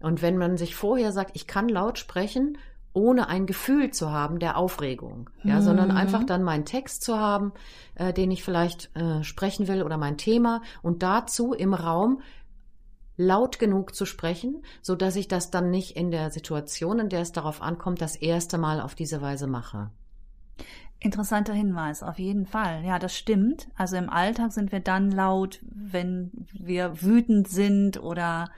Und wenn man sich vorher sagt, ich kann laut sprechen, ohne ein Gefühl zu haben der Aufregung, ja, mhm. sondern einfach dann meinen Text zu haben, äh, den ich vielleicht äh, sprechen will oder mein Thema und dazu im Raum laut genug zu sprechen, so dass ich das dann nicht in der Situation, in der es darauf ankommt, das erste Mal auf diese Weise mache. Interessanter Hinweis, auf jeden Fall. Ja, das stimmt. Also im Alltag sind wir dann laut, wenn wir wütend sind oder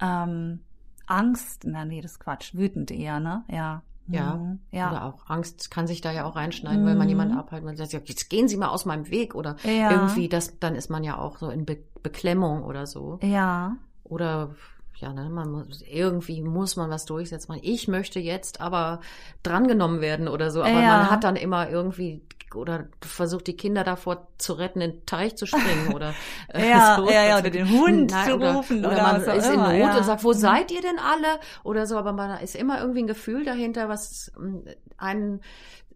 ähm, Angst, na nee, das ist Quatsch, wütend eher, ne? Ja. Ja, mhm. ja. Oder auch Angst kann sich da ja auch reinschneiden, mhm. weil man jemanden abhalten und sagt, jetzt gehen Sie mal aus meinem Weg oder ja. irgendwie, das, dann ist man ja auch so in Be Beklemmung oder so. Ja. Oder ja, ne, man muss, irgendwie muss man was durchsetzen. Ich möchte jetzt aber drangenommen werden oder so, aber ja. man hat dann immer irgendwie oder versucht die Kinder davor zu retten, in den Teich zu springen oder <laughs> äh, ja, so, ja, ja, oder den Hund nein, zu rufen oder, oder, man ist in Not ja. und sagt, wo seid ihr denn alle oder so, aber man ist immer irgendwie ein Gefühl dahinter, was mm, einen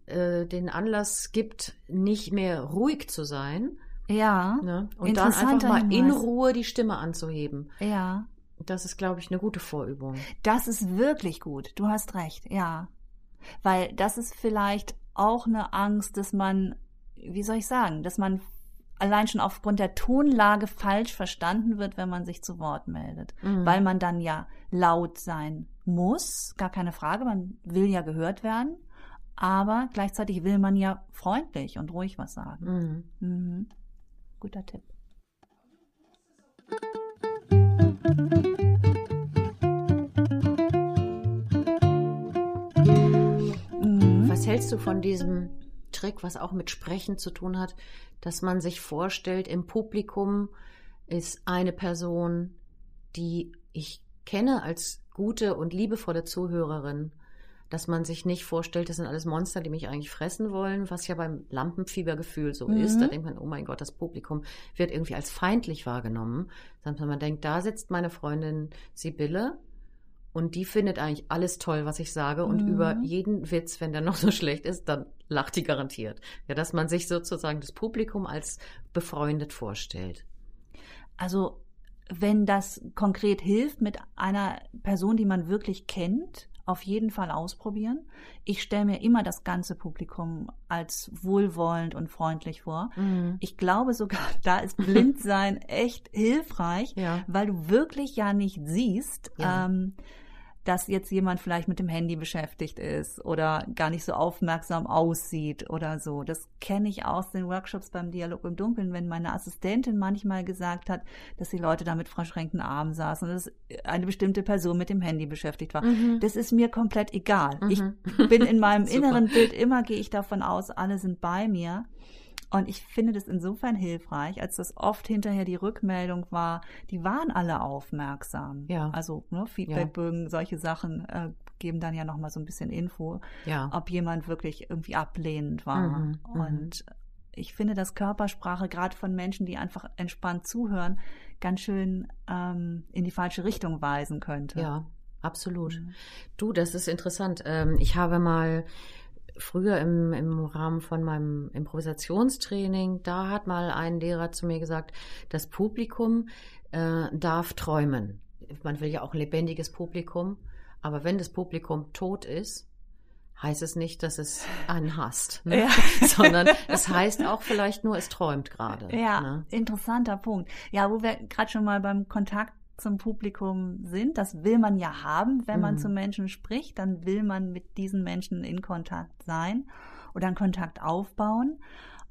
äh, den Anlass gibt, nicht mehr ruhig zu sein. Ja. Ne? Und dann einfach mal in Ruhe die Stimme anzuheben. Ja. Das ist, glaube ich, eine gute Vorübung. Das ist wirklich gut. Du hast recht, ja. Weil das ist vielleicht auch eine Angst, dass man, wie soll ich sagen, dass man allein schon aufgrund der Tonlage falsch verstanden wird, wenn man sich zu Wort meldet. Mhm. Weil man dann ja laut sein muss, gar keine Frage, man will ja gehört werden, aber gleichzeitig will man ja freundlich und ruhig was sagen. Mhm. Mhm. Guter Tipp. Was hältst du von diesem Trick, was auch mit Sprechen zu tun hat, dass man sich vorstellt, im Publikum ist eine Person, die ich kenne als gute und liebevolle Zuhörerin, dass man sich nicht vorstellt, das sind alles Monster, die mich eigentlich fressen wollen, was ja beim Lampenfiebergefühl so mhm. ist. Da denkt man, oh mein Gott, das Publikum wird irgendwie als feindlich wahrgenommen. Sondern man denkt, da sitzt meine Freundin Sibylle und die findet eigentlich alles toll, was ich sage. Und mhm. über jeden Witz, wenn der <laughs> noch so schlecht ist, dann lacht die garantiert. Ja, dass man sich sozusagen das Publikum als befreundet vorstellt. Also, wenn das konkret hilft mit einer Person, die man wirklich kennt, auf jeden Fall ausprobieren. Ich stelle mir immer das ganze Publikum als wohlwollend und freundlich vor. Mhm. Ich glaube sogar, <laughs> da ist Blindsein echt hilfreich, ja. weil du wirklich ja nicht siehst, ja. Ähm, dass jetzt jemand vielleicht mit dem Handy beschäftigt ist oder gar nicht so aufmerksam aussieht oder so. Das kenne ich aus den Workshops beim Dialog im Dunkeln, wenn meine Assistentin manchmal gesagt hat, dass die Leute da mit verschränkten Armen saßen und dass eine bestimmte Person mit dem Handy beschäftigt war. Mhm. Das ist mir komplett egal. Mhm. Ich bin in meinem <laughs> inneren Bild immer, gehe ich davon aus, alle sind bei mir. Und ich finde das insofern hilfreich, als das oft hinterher die Rückmeldung war, die waren alle aufmerksam. Ja. Also ne, Feedbackbögen, ja. solche Sachen äh, geben dann ja nochmal so ein bisschen Info, ja. ob jemand wirklich irgendwie ablehnend war. Mhm, mhm. Und ich finde, dass Körpersprache gerade von Menschen, die einfach entspannt zuhören, ganz schön ähm, in die falsche Richtung weisen könnte. Ja, absolut. Mhm. Du, das ist interessant. Ähm, ich habe mal früher im, im Rahmen von meinem Improvisationstraining, da hat mal ein Lehrer zu mir gesagt, das Publikum äh, darf träumen. Man will ja auch ein lebendiges Publikum, Aber wenn das Publikum tot ist, heißt es nicht, dass es einen hasst, ne? Ja. <laughs> sondern <laughs> es heißt auch vielleicht nur, es träumt gerade. Ja, Ne? interessanter Punkt. Ja, wo wir gerade schon mal beim Kontakt zum Publikum sind, das will man ja haben, wenn man Mhm. zu Menschen spricht, dann will man mit diesen Menschen in Kontakt sein oder einen Kontakt aufbauen.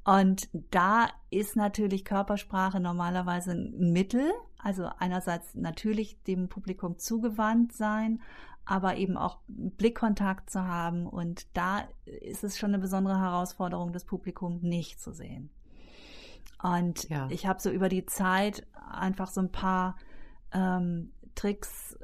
Und da ist natürlich Körpersprache normalerweise ein Mittel, also einerseits natürlich dem Publikum zugewandt sein, aber eben auch Blickkontakt zu haben. Und da ist es schon eine besondere Herausforderung, das Publikum nicht zu sehen. Und Ja. ich habe so über die Zeit einfach so ein paar ähm, Tricks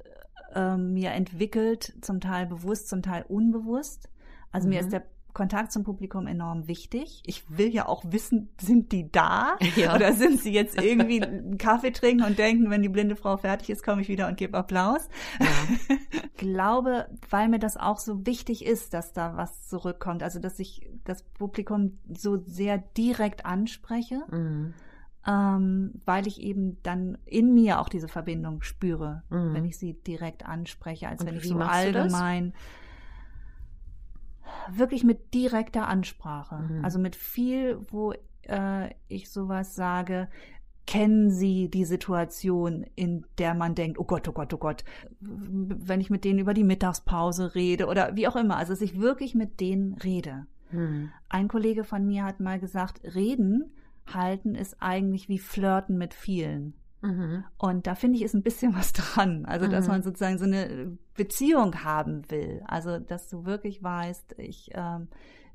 ähm, mir entwickelt, zum Teil bewusst, zum Teil unbewusst. Also mir Mhm. ist der Kontakt zum Publikum enorm wichtig. Ich will ja auch wissen, <laughs> sind die da? <laughs> Ja. Oder sind sie jetzt irgendwie <laughs> einen Kaffee trinken und denken, wenn die blinde Frau fertig ist, komme ich wieder und gebe Applaus? Ja. glaube, weil mir das auch so wichtig ist, dass da was zurückkommt. Also, dass ich das Publikum so sehr direkt anspreche, Mhm. Ähm, weil ich eben dann in mir auch diese Verbindung spüre, Mhm. wenn ich sie direkt anspreche, als Und wenn ich so das? allgemein wirklich mit direkter Ansprache. Mhm. Also mit viel, wo äh, ich sowas sage, kennen Sie die Situation, in der man denkt, oh Gott, oh Gott, oh Gott, wenn ich mit denen über die Mittagspause rede oder wie auch immer, also dass ich wirklich mit denen rede. Mhm. Ein Kollege von mir hat mal gesagt, reden halten ist eigentlich wie flirten mit vielen. Mhm. Und da finde ich, ist ein bisschen was dran. Also, dass Mhm. man sozusagen so eine Beziehung haben will. Also, dass du wirklich weißt, ich ähm,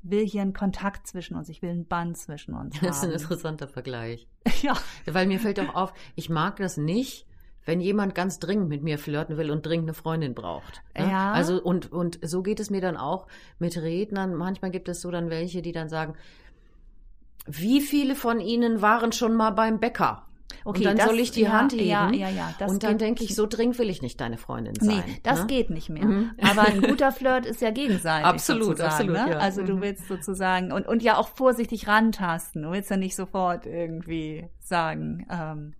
will hier einen Kontakt zwischen uns, ich will einen Band zwischen uns Das ist ein interessanter Vergleich. <laughs> ja, Weil mir fällt auch auf, ich mag das nicht, wenn jemand ganz dringend mit mir flirten will und dringend eine Freundin braucht. ne? Ja. Also und, und so geht es mir dann auch mit Rednern. Manchmal gibt es so dann welche, die dann sagen, wie viele von Ihnen waren schon mal beim Bäcker? okay. und dann das, soll ich die ja, Hand heben. Ja, ja, ja. Und dann denke ich, so dringend will ich nicht deine Freundin sein. Nee, das ne? geht nicht mehr. Mhm. Aber ein <laughs> guter Flirt ist ja gegenseitig. Absolut, absolut, Ne? ja. Also du Mhm. willst sozusagen und, und ja auch vorsichtig rantasten. Du willst ja nicht sofort irgendwie sagen, ähm,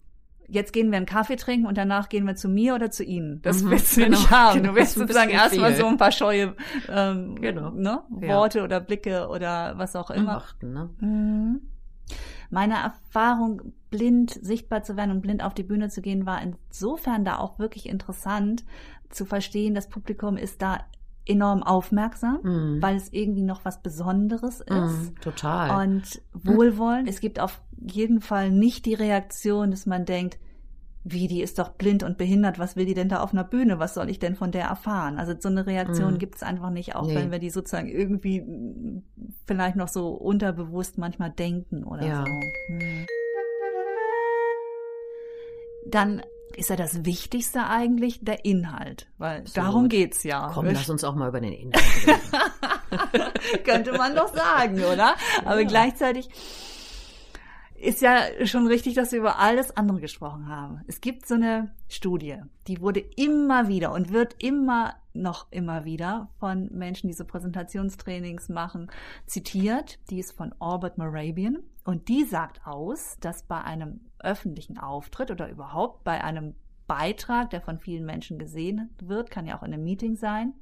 jetzt gehen wir einen Kaffee trinken und danach gehen wir zu mir oder zu Ihnen. Das Mhm, willst du genau, nicht haben. genau, Du willst sozusagen erstmal so ein paar scheue ähm, Genau. ne? Ja. Worte oder Blicke oder was auch immer. Achten, ne? Mhm. Meine Erfahrung, blind sichtbar zu werden und blind auf die Bühne zu gehen, war insofern da auch wirklich interessant zu verstehen, das Publikum ist da enorm aufmerksam, Mhm. weil es irgendwie noch was Besonderes ist. Mhm, total. Und wohlwollend. Es gibt auf jeden Fall nicht die Reaktion, dass man denkt, wie, die ist doch blind und behindert, was will die denn da auf einer Bühne, was soll ich denn von der erfahren? Also so eine Reaktion Mhm. gibt es einfach nicht, auch Nee. wenn wir die sozusagen irgendwie mm, vielleicht noch so unterbewusst manchmal denken oder Ja. so. Hm. Dann ist ja das Wichtigste eigentlich der Inhalt, weil Absolut. darum geht's ja. Komm, lass uns auch mal über den Inhalt reden. <laughs> könnte man doch sagen, oder? Aber Ja. gleichzeitig ist ja schon richtig, dass wir über alles andere gesprochen haben. Es gibt so eine Studie, die wurde immer wieder und wird immer noch immer wieder von Menschen, die so Präsentationstrainings machen, zitiert. Die ist von Orbit Morabian und die sagt aus, dass bei einem öffentlichen Auftritt oder überhaupt bei einem Beitrag, der von vielen Menschen gesehen wird, kann ja auch in einem Meeting sein,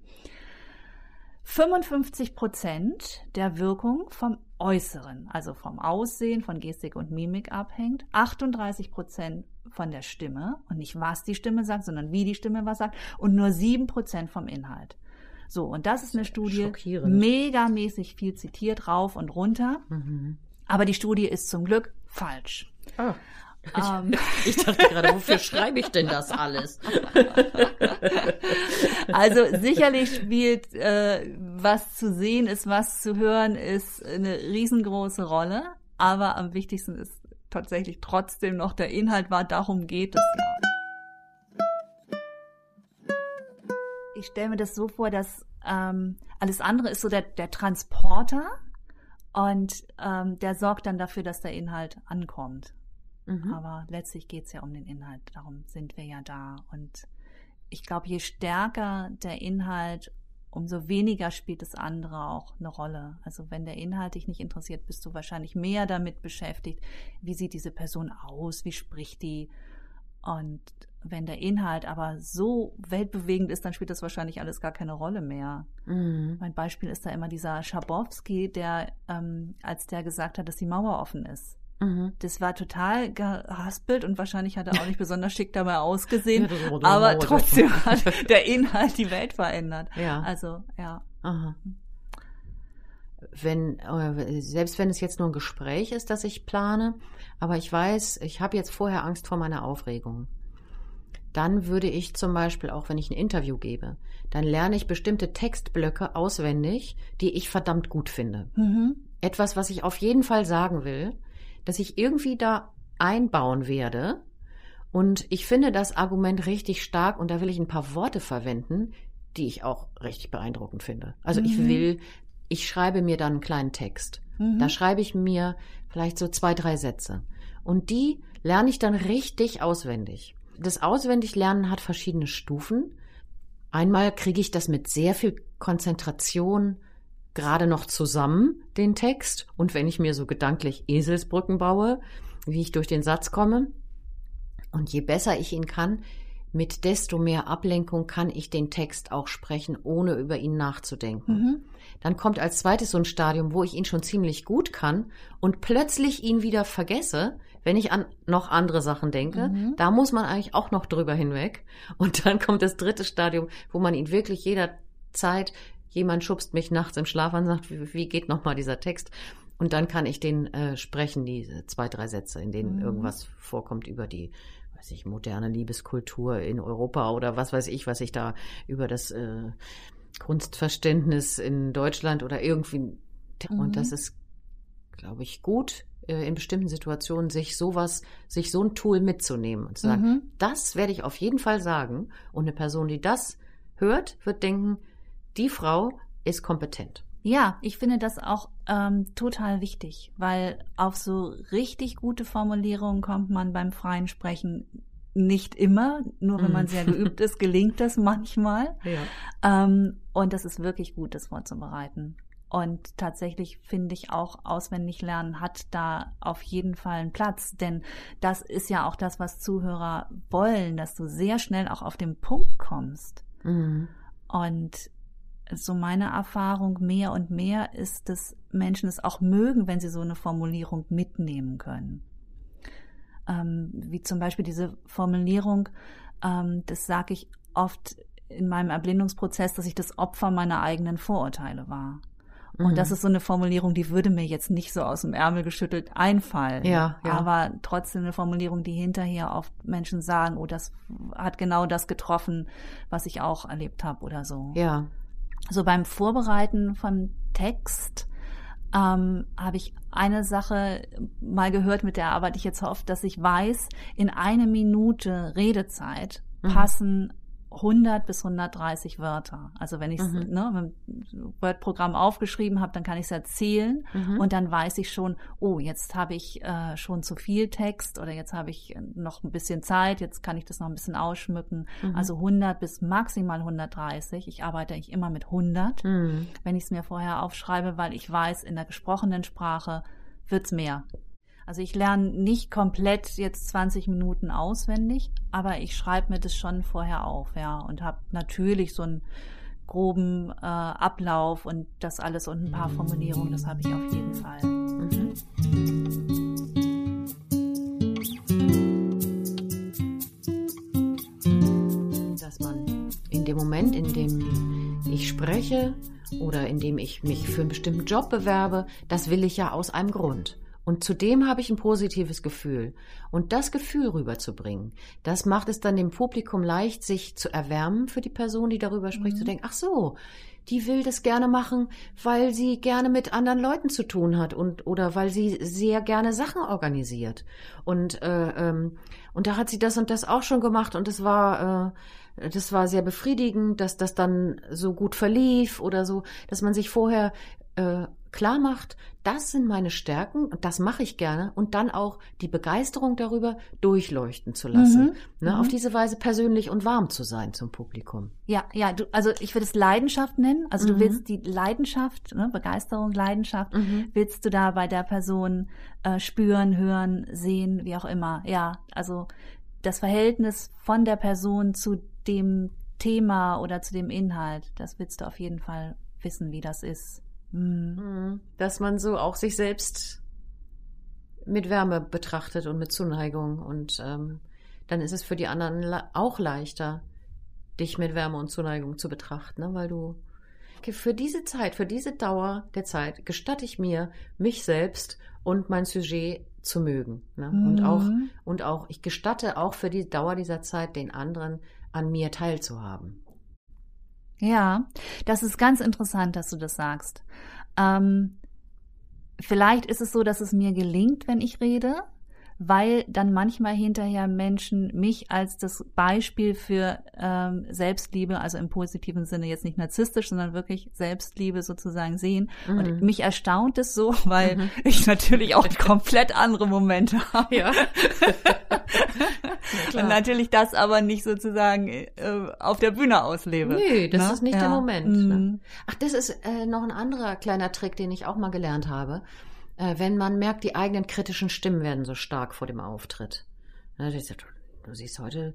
55 Prozent der Wirkung vom Äußeren, also vom Aussehen, von Gestik und Mimik abhängt, 38 Prozent von der Stimme und nicht was die Stimme sagt, sondern wie die Stimme was sagt und nur 7 Prozent vom Inhalt. So, und das ist eine Studie, megamäßig viel zitiert, rauf und runter, mhm. aber die Studie ist zum Glück falsch. ah. Ähm, Ich dachte gerade, wofür schreibe ich denn das alles? Also sicherlich spielt äh, was zu sehen ist, was zu hören ist eine riesengroße Rolle, aber am wichtigsten ist tatsächlich trotzdem noch der Inhalt war, darum geht es ja. Ich stelle mir das so vor, dass ähm, alles andere ist so der, der Transporter und ähm, der sorgt dann dafür, dass der Inhalt ankommt. Mhm. Aber letztlich geht's ja um den Inhalt. Darum sind wir ja da. Und ich glaube, je stärker der Inhalt, umso weniger spielt das andere auch eine Rolle. Also wenn der Inhalt dich nicht interessiert, bist du wahrscheinlich mehr damit beschäftigt, wie sieht diese Person aus, wie spricht die. Und wenn der Inhalt aber so weltbewegend ist, dann spielt das wahrscheinlich alles gar keine Rolle mehr. Mhm. Mein Beispiel ist da immer dieser Schabowski, der, ähm, als der gesagt hat, dass die Mauer offen ist. Mhm. Das war total gehaspelt und wahrscheinlich hat er auch nicht besonders schick dabei ausgesehen. Ja, aber trotzdem hat der Inhalt die Welt verändert. Ja. Also, ja. Aha. Wenn, äh, selbst wenn es jetzt nur ein Gespräch ist, das ich plane, aber ich weiß, ich habe jetzt vorher Angst vor meiner Aufregung dann würde ich zum Beispiel auch, wenn ich ein Interview gebe, dann lerne ich bestimmte Textblöcke auswendig, die ich verdammt gut finde. Mhm. Etwas, was ich auf jeden Fall sagen will, dass ich irgendwie da einbauen werde. Und ich finde das Argument richtig stark und da will ich ein paar Worte verwenden, die ich auch richtig beeindruckend finde. Also mhm. ich will, ich schreibe mir dann einen kleinen Text. Mhm. Da schreibe ich mir vielleicht so zwei, drei Sätze. Und die lerne ich dann richtig auswendig das Auswendiglernen hat verschiedene Stufen. Einmal kriege ich das mit sehr viel Konzentration gerade noch zusammen, den Text. Und wenn ich mir so gedanklich Eselsbrücken baue, wie ich durch den Satz komme, und je besser ich ihn kann, mit desto mehr Ablenkung kann ich den Text auch sprechen, ohne über ihn nachzudenken. Mhm. Dann kommt als zweites so ein Stadium, wo ich ihn schon ziemlich gut kann und plötzlich ihn wieder vergesse, wenn ich an noch andere Sachen denke. Mhm. Da muss man eigentlich auch noch drüber hinweg. Und dann kommt das dritte Stadium, wo man ihn wirklich jederzeit, jemand schubst mich nachts im Schlaf an und sagt, wie, wie geht nochmal dieser Text? Und dann kann ich den äh, sprechen, diese zwei, drei Sätze, in denen mhm. irgendwas vorkommt über die weiß ich, moderne Liebeskultur in Europa oder was weiß ich, was ich da über das äh, Kunstverständnis in Deutschland oder irgendwie. Mhm. Und das ist, glaube ich, gut äh, in bestimmten Situationen, sich sowas, sich so ein Tool mitzunehmen und zu sagen, mhm. das werde ich auf jeden Fall sagen. Und eine Person, die das hört, wird denken, die Frau ist kompetent. Ja, ich finde das auch ähm, total wichtig, weil auf so richtig gute Formulierungen kommt man beim freien Sprechen nicht immer, nur wenn man mhm. sehr geübt ist, gelingt das manchmal. Ja. Ähm, und das ist wirklich gut, das vorzubereiten. Und tatsächlich finde ich auch, auswendig lernen hat da auf jeden Fall einen Platz. Denn das ist ja auch das, was Zuhörer wollen, dass du sehr schnell auch auf den Punkt kommst. Mhm. Und so meine Erfahrung mehr und mehr ist, dass Menschen es auch mögen, wenn sie so eine Formulierung mitnehmen können. Ähm, wie zum Beispiel diese Formulierung, ähm, das sage ich oft in meinem Erblindungsprozess, dass ich das Opfer meiner eigenen Vorurteile war. Und das mhm. ist so eine Formulierung, die würde mir jetzt nicht so aus dem Ärmel geschüttelt einfallen. Ja, ja. Aber trotzdem eine Formulierung, die hinterher oft Menschen sagen, oh, das hat genau das getroffen, was ich auch erlebt habe oder so. Ja so beim Vorbereiten von Text ähm, habe ich eine Sache mal gehört, mit der arbeite ich jetzt oft, dass ich weiß, in eine Minute Redezeit mhm. passen 100 bis 130 Wörter. Also wenn ich es mhm. ne, im Word-Programm aufgeschrieben habe, dann kann ich es erzählen mhm. und dann weiß ich schon, oh, jetzt habe ich äh, schon zu viel Text oder jetzt habe ich noch ein bisschen Zeit, jetzt kann ich das noch ein bisschen ausschmücken. Mhm. Also 100 bis maximal 130. Ich arbeite eigentlich immer mit 100, mhm. wenn ich es mir vorher aufschreibe, weil ich weiß, in der gesprochenen Sprache wird's mehr. Also ich lerne nicht komplett jetzt 20 Minuten auswendig, aber ich schreibe mir das schon vorher auf, ja, und habe natürlich so einen groben äh, Ablauf und das alles und ein paar Formulierungen, das habe ich auf jeden Fall. Mhm. In dem Moment, in dem ich spreche oder in dem ich mich für einen bestimmten Job bewerbe, das will ich ja aus einem Grund. Und zudem habe ich ein positives Gefühl. Und das Gefühl rüberzubringen, das macht es dann dem Publikum leicht, sich zu erwärmen für die Person, die darüber spricht, mhm. zu denken, ach so, die will das gerne machen, weil sie gerne mit anderen Leuten zu tun hat und oder weil sie sehr gerne Sachen organisiert. Und äh, ähm, und da hat sie das und das auch schon gemacht und das war äh, das war sehr befriedigend, dass das dann so gut verlief oder so, dass man sich vorher äh, klar macht, das sind meine Stärken und das mache ich gerne und dann auch die Begeisterung darüber durchleuchten zu lassen. Mhm. Ne, mhm. Auf diese Weise persönlich und warm zu sein zum Publikum. Ja, ja, du, also ich würde es Leidenschaft nennen. Also mhm. du willst die Leidenschaft, ne, Begeisterung, Leidenschaft, mhm. willst du da bei der Person äh, spüren, hören, sehen, wie auch immer. Ja, also das Verhältnis von der Person zu dem Thema oder zu dem Inhalt, das willst du auf jeden Fall wissen, wie das ist. Mhm. Dass man so auch sich selbst mit Wärme betrachtet und mit Zuneigung und ähm, dann ist es für die anderen auch leichter, dich mit Wärme und Zuneigung zu betrachten, ne? weil du für diese Zeit, für diese Dauer der Zeit gestatte ich mir, mich selbst und mein Sujet zu mögen. Ne? Mhm. Und auch, und auch, ich gestatte auch für die Dauer dieser Zeit den anderen an mir teilzuhaben. Ja, das ist ganz interessant, dass du das sagst. Ähm, vielleicht ist es so, dass es mir gelingt, wenn ich rede, weil dann manchmal hinterher Menschen mich als das Beispiel für ähm, Selbstliebe, also im positiven Sinne jetzt nicht narzisstisch, sondern wirklich Selbstliebe sozusagen sehen. Mhm. Und mich erstaunt es so, <laughs> weil mhm. <laughs> ich natürlich auch komplett andere Momente <laughs> habe. Ja. Und natürlich das aber nicht sozusagen äh, auf der Bühne auslebe. Nee, das ne? ist nicht ja. der Moment. Ne? Mhm. Ach, das ist äh, noch ein anderer kleiner Trick, den ich auch mal gelernt habe wenn man merkt, die eigenen kritischen Stimmen werden so stark vor dem Auftritt. Ne, du siehst heute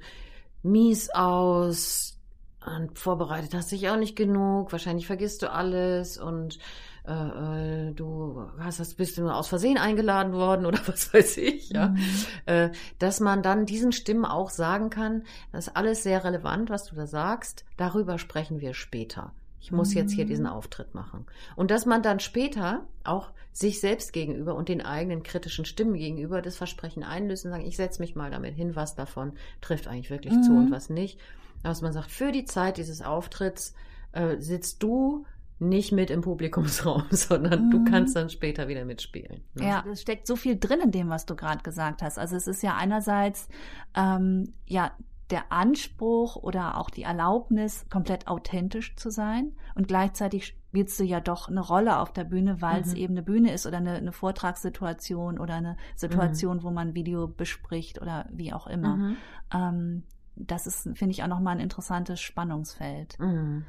mies aus und vorbereitet hast dich auch nicht genug, wahrscheinlich vergisst du alles und äh, äh du hast das bist du nur aus Versehen eingeladen worden oder <laughs> was weiß ich, ja. Mhm. Äh, dass man dann diesen Stimmen auch sagen kann, das ist alles sehr relevant, was du da sagst, darüber sprechen wir später. Ich muss jetzt hier diesen. Auftritt machen. Und dass man dann später auch sich selbst gegenüber und den eigenen kritischen Stimmen gegenüber das Versprechen einlösen und sagen, ich setze mich mal damit hin, was davon trifft eigentlich wirklich mhm. zu und mhm. was nicht. Dass man sagt, für die Zeit dieses Auftritts äh, sitzt du nicht mit im Publikumsraum, <laughs> sondern mhm. du kannst dann später wieder mitspielen. Ne? Ja, es steckt so viel drin in dem, was du gerade gesagt hast. Also es ist ja einerseits ähm, ja der Anspruch oder auch die Erlaubnis, komplett authentisch zu sein. Und gleichzeitig spielst du ja doch eine Rolle auf der Bühne, weil es mhm. eben eine Bühne ist oder eine, eine Vortragssituation oder eine Situation, mhm. wo man Video bespricht oder wie auch immer. Mhm. Ähm, das ist, finde ich, auch nochmal ein interessantes Spannungsfeld. Mhm.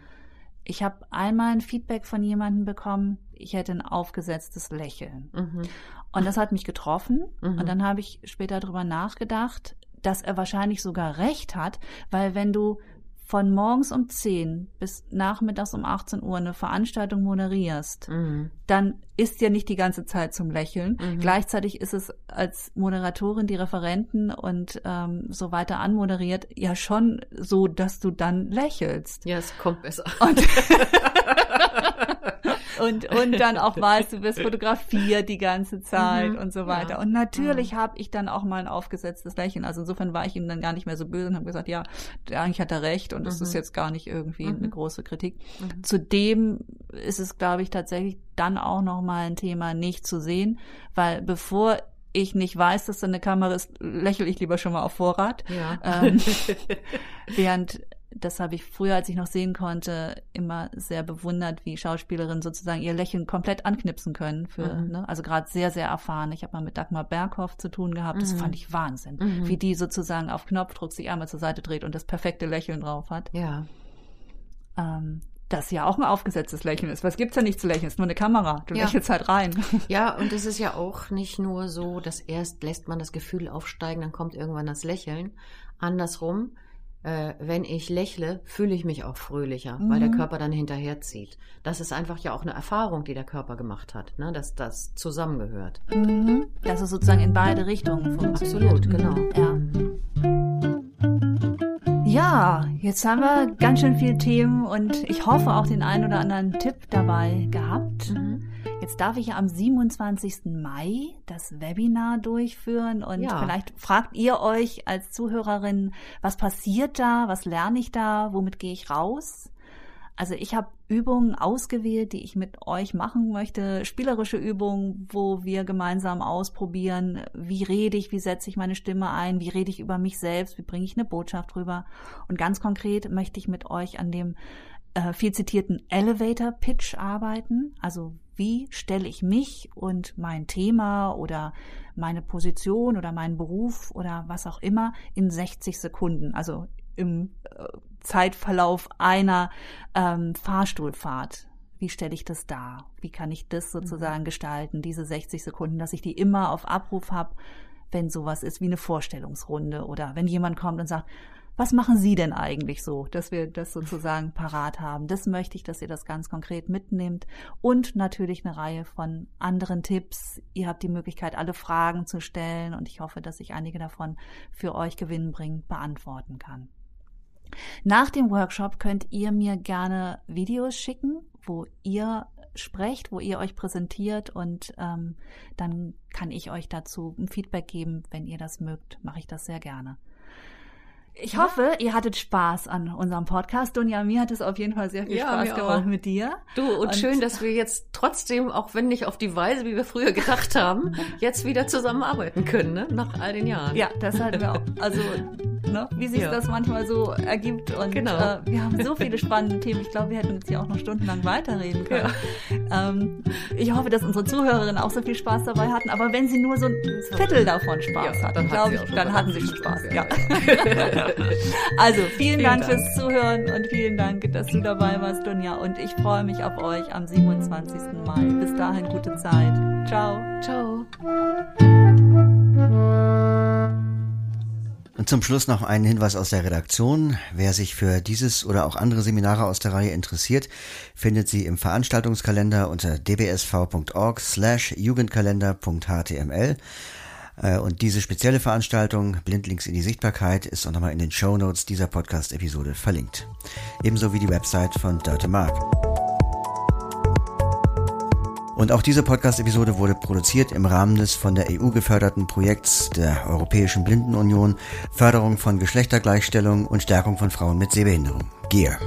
Ich habe einmal ein Feedback von jemandem bekommen, ich hätte ein aufgesetztes Lächeln. Mhm. Und das hat mich getroffen. Und dann habe ich später darüber nachgedacht, dass er wahrscheinlich sogar recht hat, weil wenn du von morgens um 10 bis nachmittags um 18 Uhr eine Veranstaltung moderierst, mhm. dann ist ja nicht die ganze Zeit zum Lächeln. Mhm. Gleichzeitig ist es als Moderatorin die Referenten und ähm, so weiter anmoderiert ja schon so, dass du dann lächelst. Ja, es kommt besser. Und <laughs> <laughs> und, und dann auch weißt, du wirst fotografiert die ganze Zeit mhm, und so weiter. Ja, und natürlich ja. habe ich dann auch mal ein aufgesetztes Lächeln. Also insofern war ich ihm dann gar nicht mehr so böse und habe gesagt, ja, eigentlich hat er recht und es mhm. ist jetzt gar nicht irgendwie mhm. eine große Kritik. Mhm. Zudem ist es, glaube ich, tatsächlich dann auch noch mal ein Thema nicht zu sehen, weil bevor ich nicht weiß, dass da eine Kamera ist, lächle ich lieber schon mal auf Vorrat. Ja. Ähm, <laughs> während das habe ich früher, als ich noch sehen konnte, immer sehr bewundert, wie Schauspielerinnen sozusagen ihr Lächeln komplett anknipsen können. Für, mhm. ne? Also gerade sehr, sehr erfahren. Ich habe mal mit Dagmar Berghoff zu tun gehabt. Das mhm. fand ich Wahnsinn, mhm. wie die sozusagen auf Knopfdruck sich einmal zur Seite dreht und das perfekte Lächeln drauf hat. Ja. Ähm, das ja auch ein aufgesetztes Lächeln ist. Was gibt's da nicht zu lächeln? Es ist nur eine Kamera. Du ja. lächelst halt rein. <laughs> Ja, und es ist ja auch nicht nur so, dass erst lässt man das Gefühl aufsteigen, dann kommt irgendwann das Lächeln. Andersrum, äh, wenn ich lächle, fühle ich mich auch fröhlicher, mhm. weil der mhm. Körper dann hinterherzieht. Das ist einfach ja auch eine Erfahrung, die der Körper gemacht hat, ne? dass das zusammengehört. Mhm. Dass es sozusagen in beide Richtungen funktioniert. Absolut, genau. Ja. Ja, jetzt haben wir ganz schön viele Themen und ich hoffe auch den einen oder anderen Tipp dabei gehabt. Mhm. Jetzt darf ich ja am 27. Mai das Webinar durchführen und ja. vielleicht fragt ihr euch als Zuhörerin, was passiert da, was lerne ich da, womit gehe ich raus? Also ich habe Übungen ausgewählt, die ich mit euch machen möchte, spielerische Übungen, wo wir gemeinsam ausprobieren, wie rede ich, wie setze ich meine Stimme ein, wie rede ich über mich selbst, wie bringe ich eine Botschaft rüber. Und ganz konkret möchte ich mit euch an dem äh, viel zitierten Elevator Pitch arbeiten. Also wie stelle ich mich und mein Thema oder meine Position oder meinen Beruf oder was auch immer in 60 Sekunden, also im äh, Zeitverlauf einer ähm, Fahrstuhlfahrt. Wie stelle ich das dar? Wie kann ich das sozusagen mhm. gestalten, diese 60 Sekunden, dass ich die immer auf Abruf habe, wenn sowas ist wie eine Vorstellungsrunde oder wenn jemand kommt und sagt, was machen Sie denn eigentlich so, dass wir das sozusagen parat haben? Das möchte ich, dass ihr das ganz konkret mitnehmt und natürlich eine Reihe von anderen Tipps. Ihr habt die Möglichkeit, alle Fragen zu stellen und ich hoffe, dass ich einige davon für euch gewinnbringend beantworten kann. Nach dem Workshop könnt ihr mir gerne Videos schicken, wo ihr sprecht, wo ihr euch präsentiert und ähm, dann kann ich euch dazu ein Feedback geben. Wenn ihr das mögt, mache ich das sehr gerne. Ich hoffe, ihr hattet Spaß an unserem Podcast. Dunja, mir hat es auf jeden Fall sehr viel Ja, Spaß gemacht auch. mit dir. Du, und, Und- schön, dass wir jetzt trotzdem, auch wenn nicht auf die Weise, wie wir früher gedacht haben, <laughs> jetzt wieder zusammenarbeiten können, ne? nach all den Jahren. Ja, das hatten wir auch. <laughs> Also, ne, wie sich Ja. das manchmal so ergibt. Und Genau. äh, wir haben so viele <laughs> spannende Themen. Ich glaube, wir hätten uns hier auch noch stundenlang weiterreden können. Ähm, ich hoffe, dass unsere Zuhörerinnen auch so viel Spaß dabei hatten. Aber wenn sie nur so ein Viertel davon Spaß Ja, hatten, dann glaube hatten ich, dann hatten sie schon. Spaß, Ja. <laughs> also, vielen, Vielen Dank, Dank. fürs Zuhören und vielen Dank, dass du dabei warst, Dunja. Und ich freue mich auf euch am 27. Mai. Bis dahin, gute Zeit. Ciao. Ciao. Und zum Schluss noch einen Hinweis aus der Redaktion. Wer sich für dieses oder auch andere Seminare aus der Reihe interessiert, findet sie im Veranstaltungskalender unter dbsv.org slash jugendkalender.html. Äh, Und diese spezielle Veranstaltung, Blindlinks in die Sichtbarkeit, ist auch nochmal in den Show Notes dieser Podcast-Episode verlinkt. Ebenso wie die Website von Dörte Mark. Und auch diese Podcast-Episode wurde produziert im Rahmen des von der EU geförderten Projekts der Europäischen Blindenunion Förderung von Geschlechtergleichstellung und Stärkung von Frauen mit Sehbehinderung. GEAR.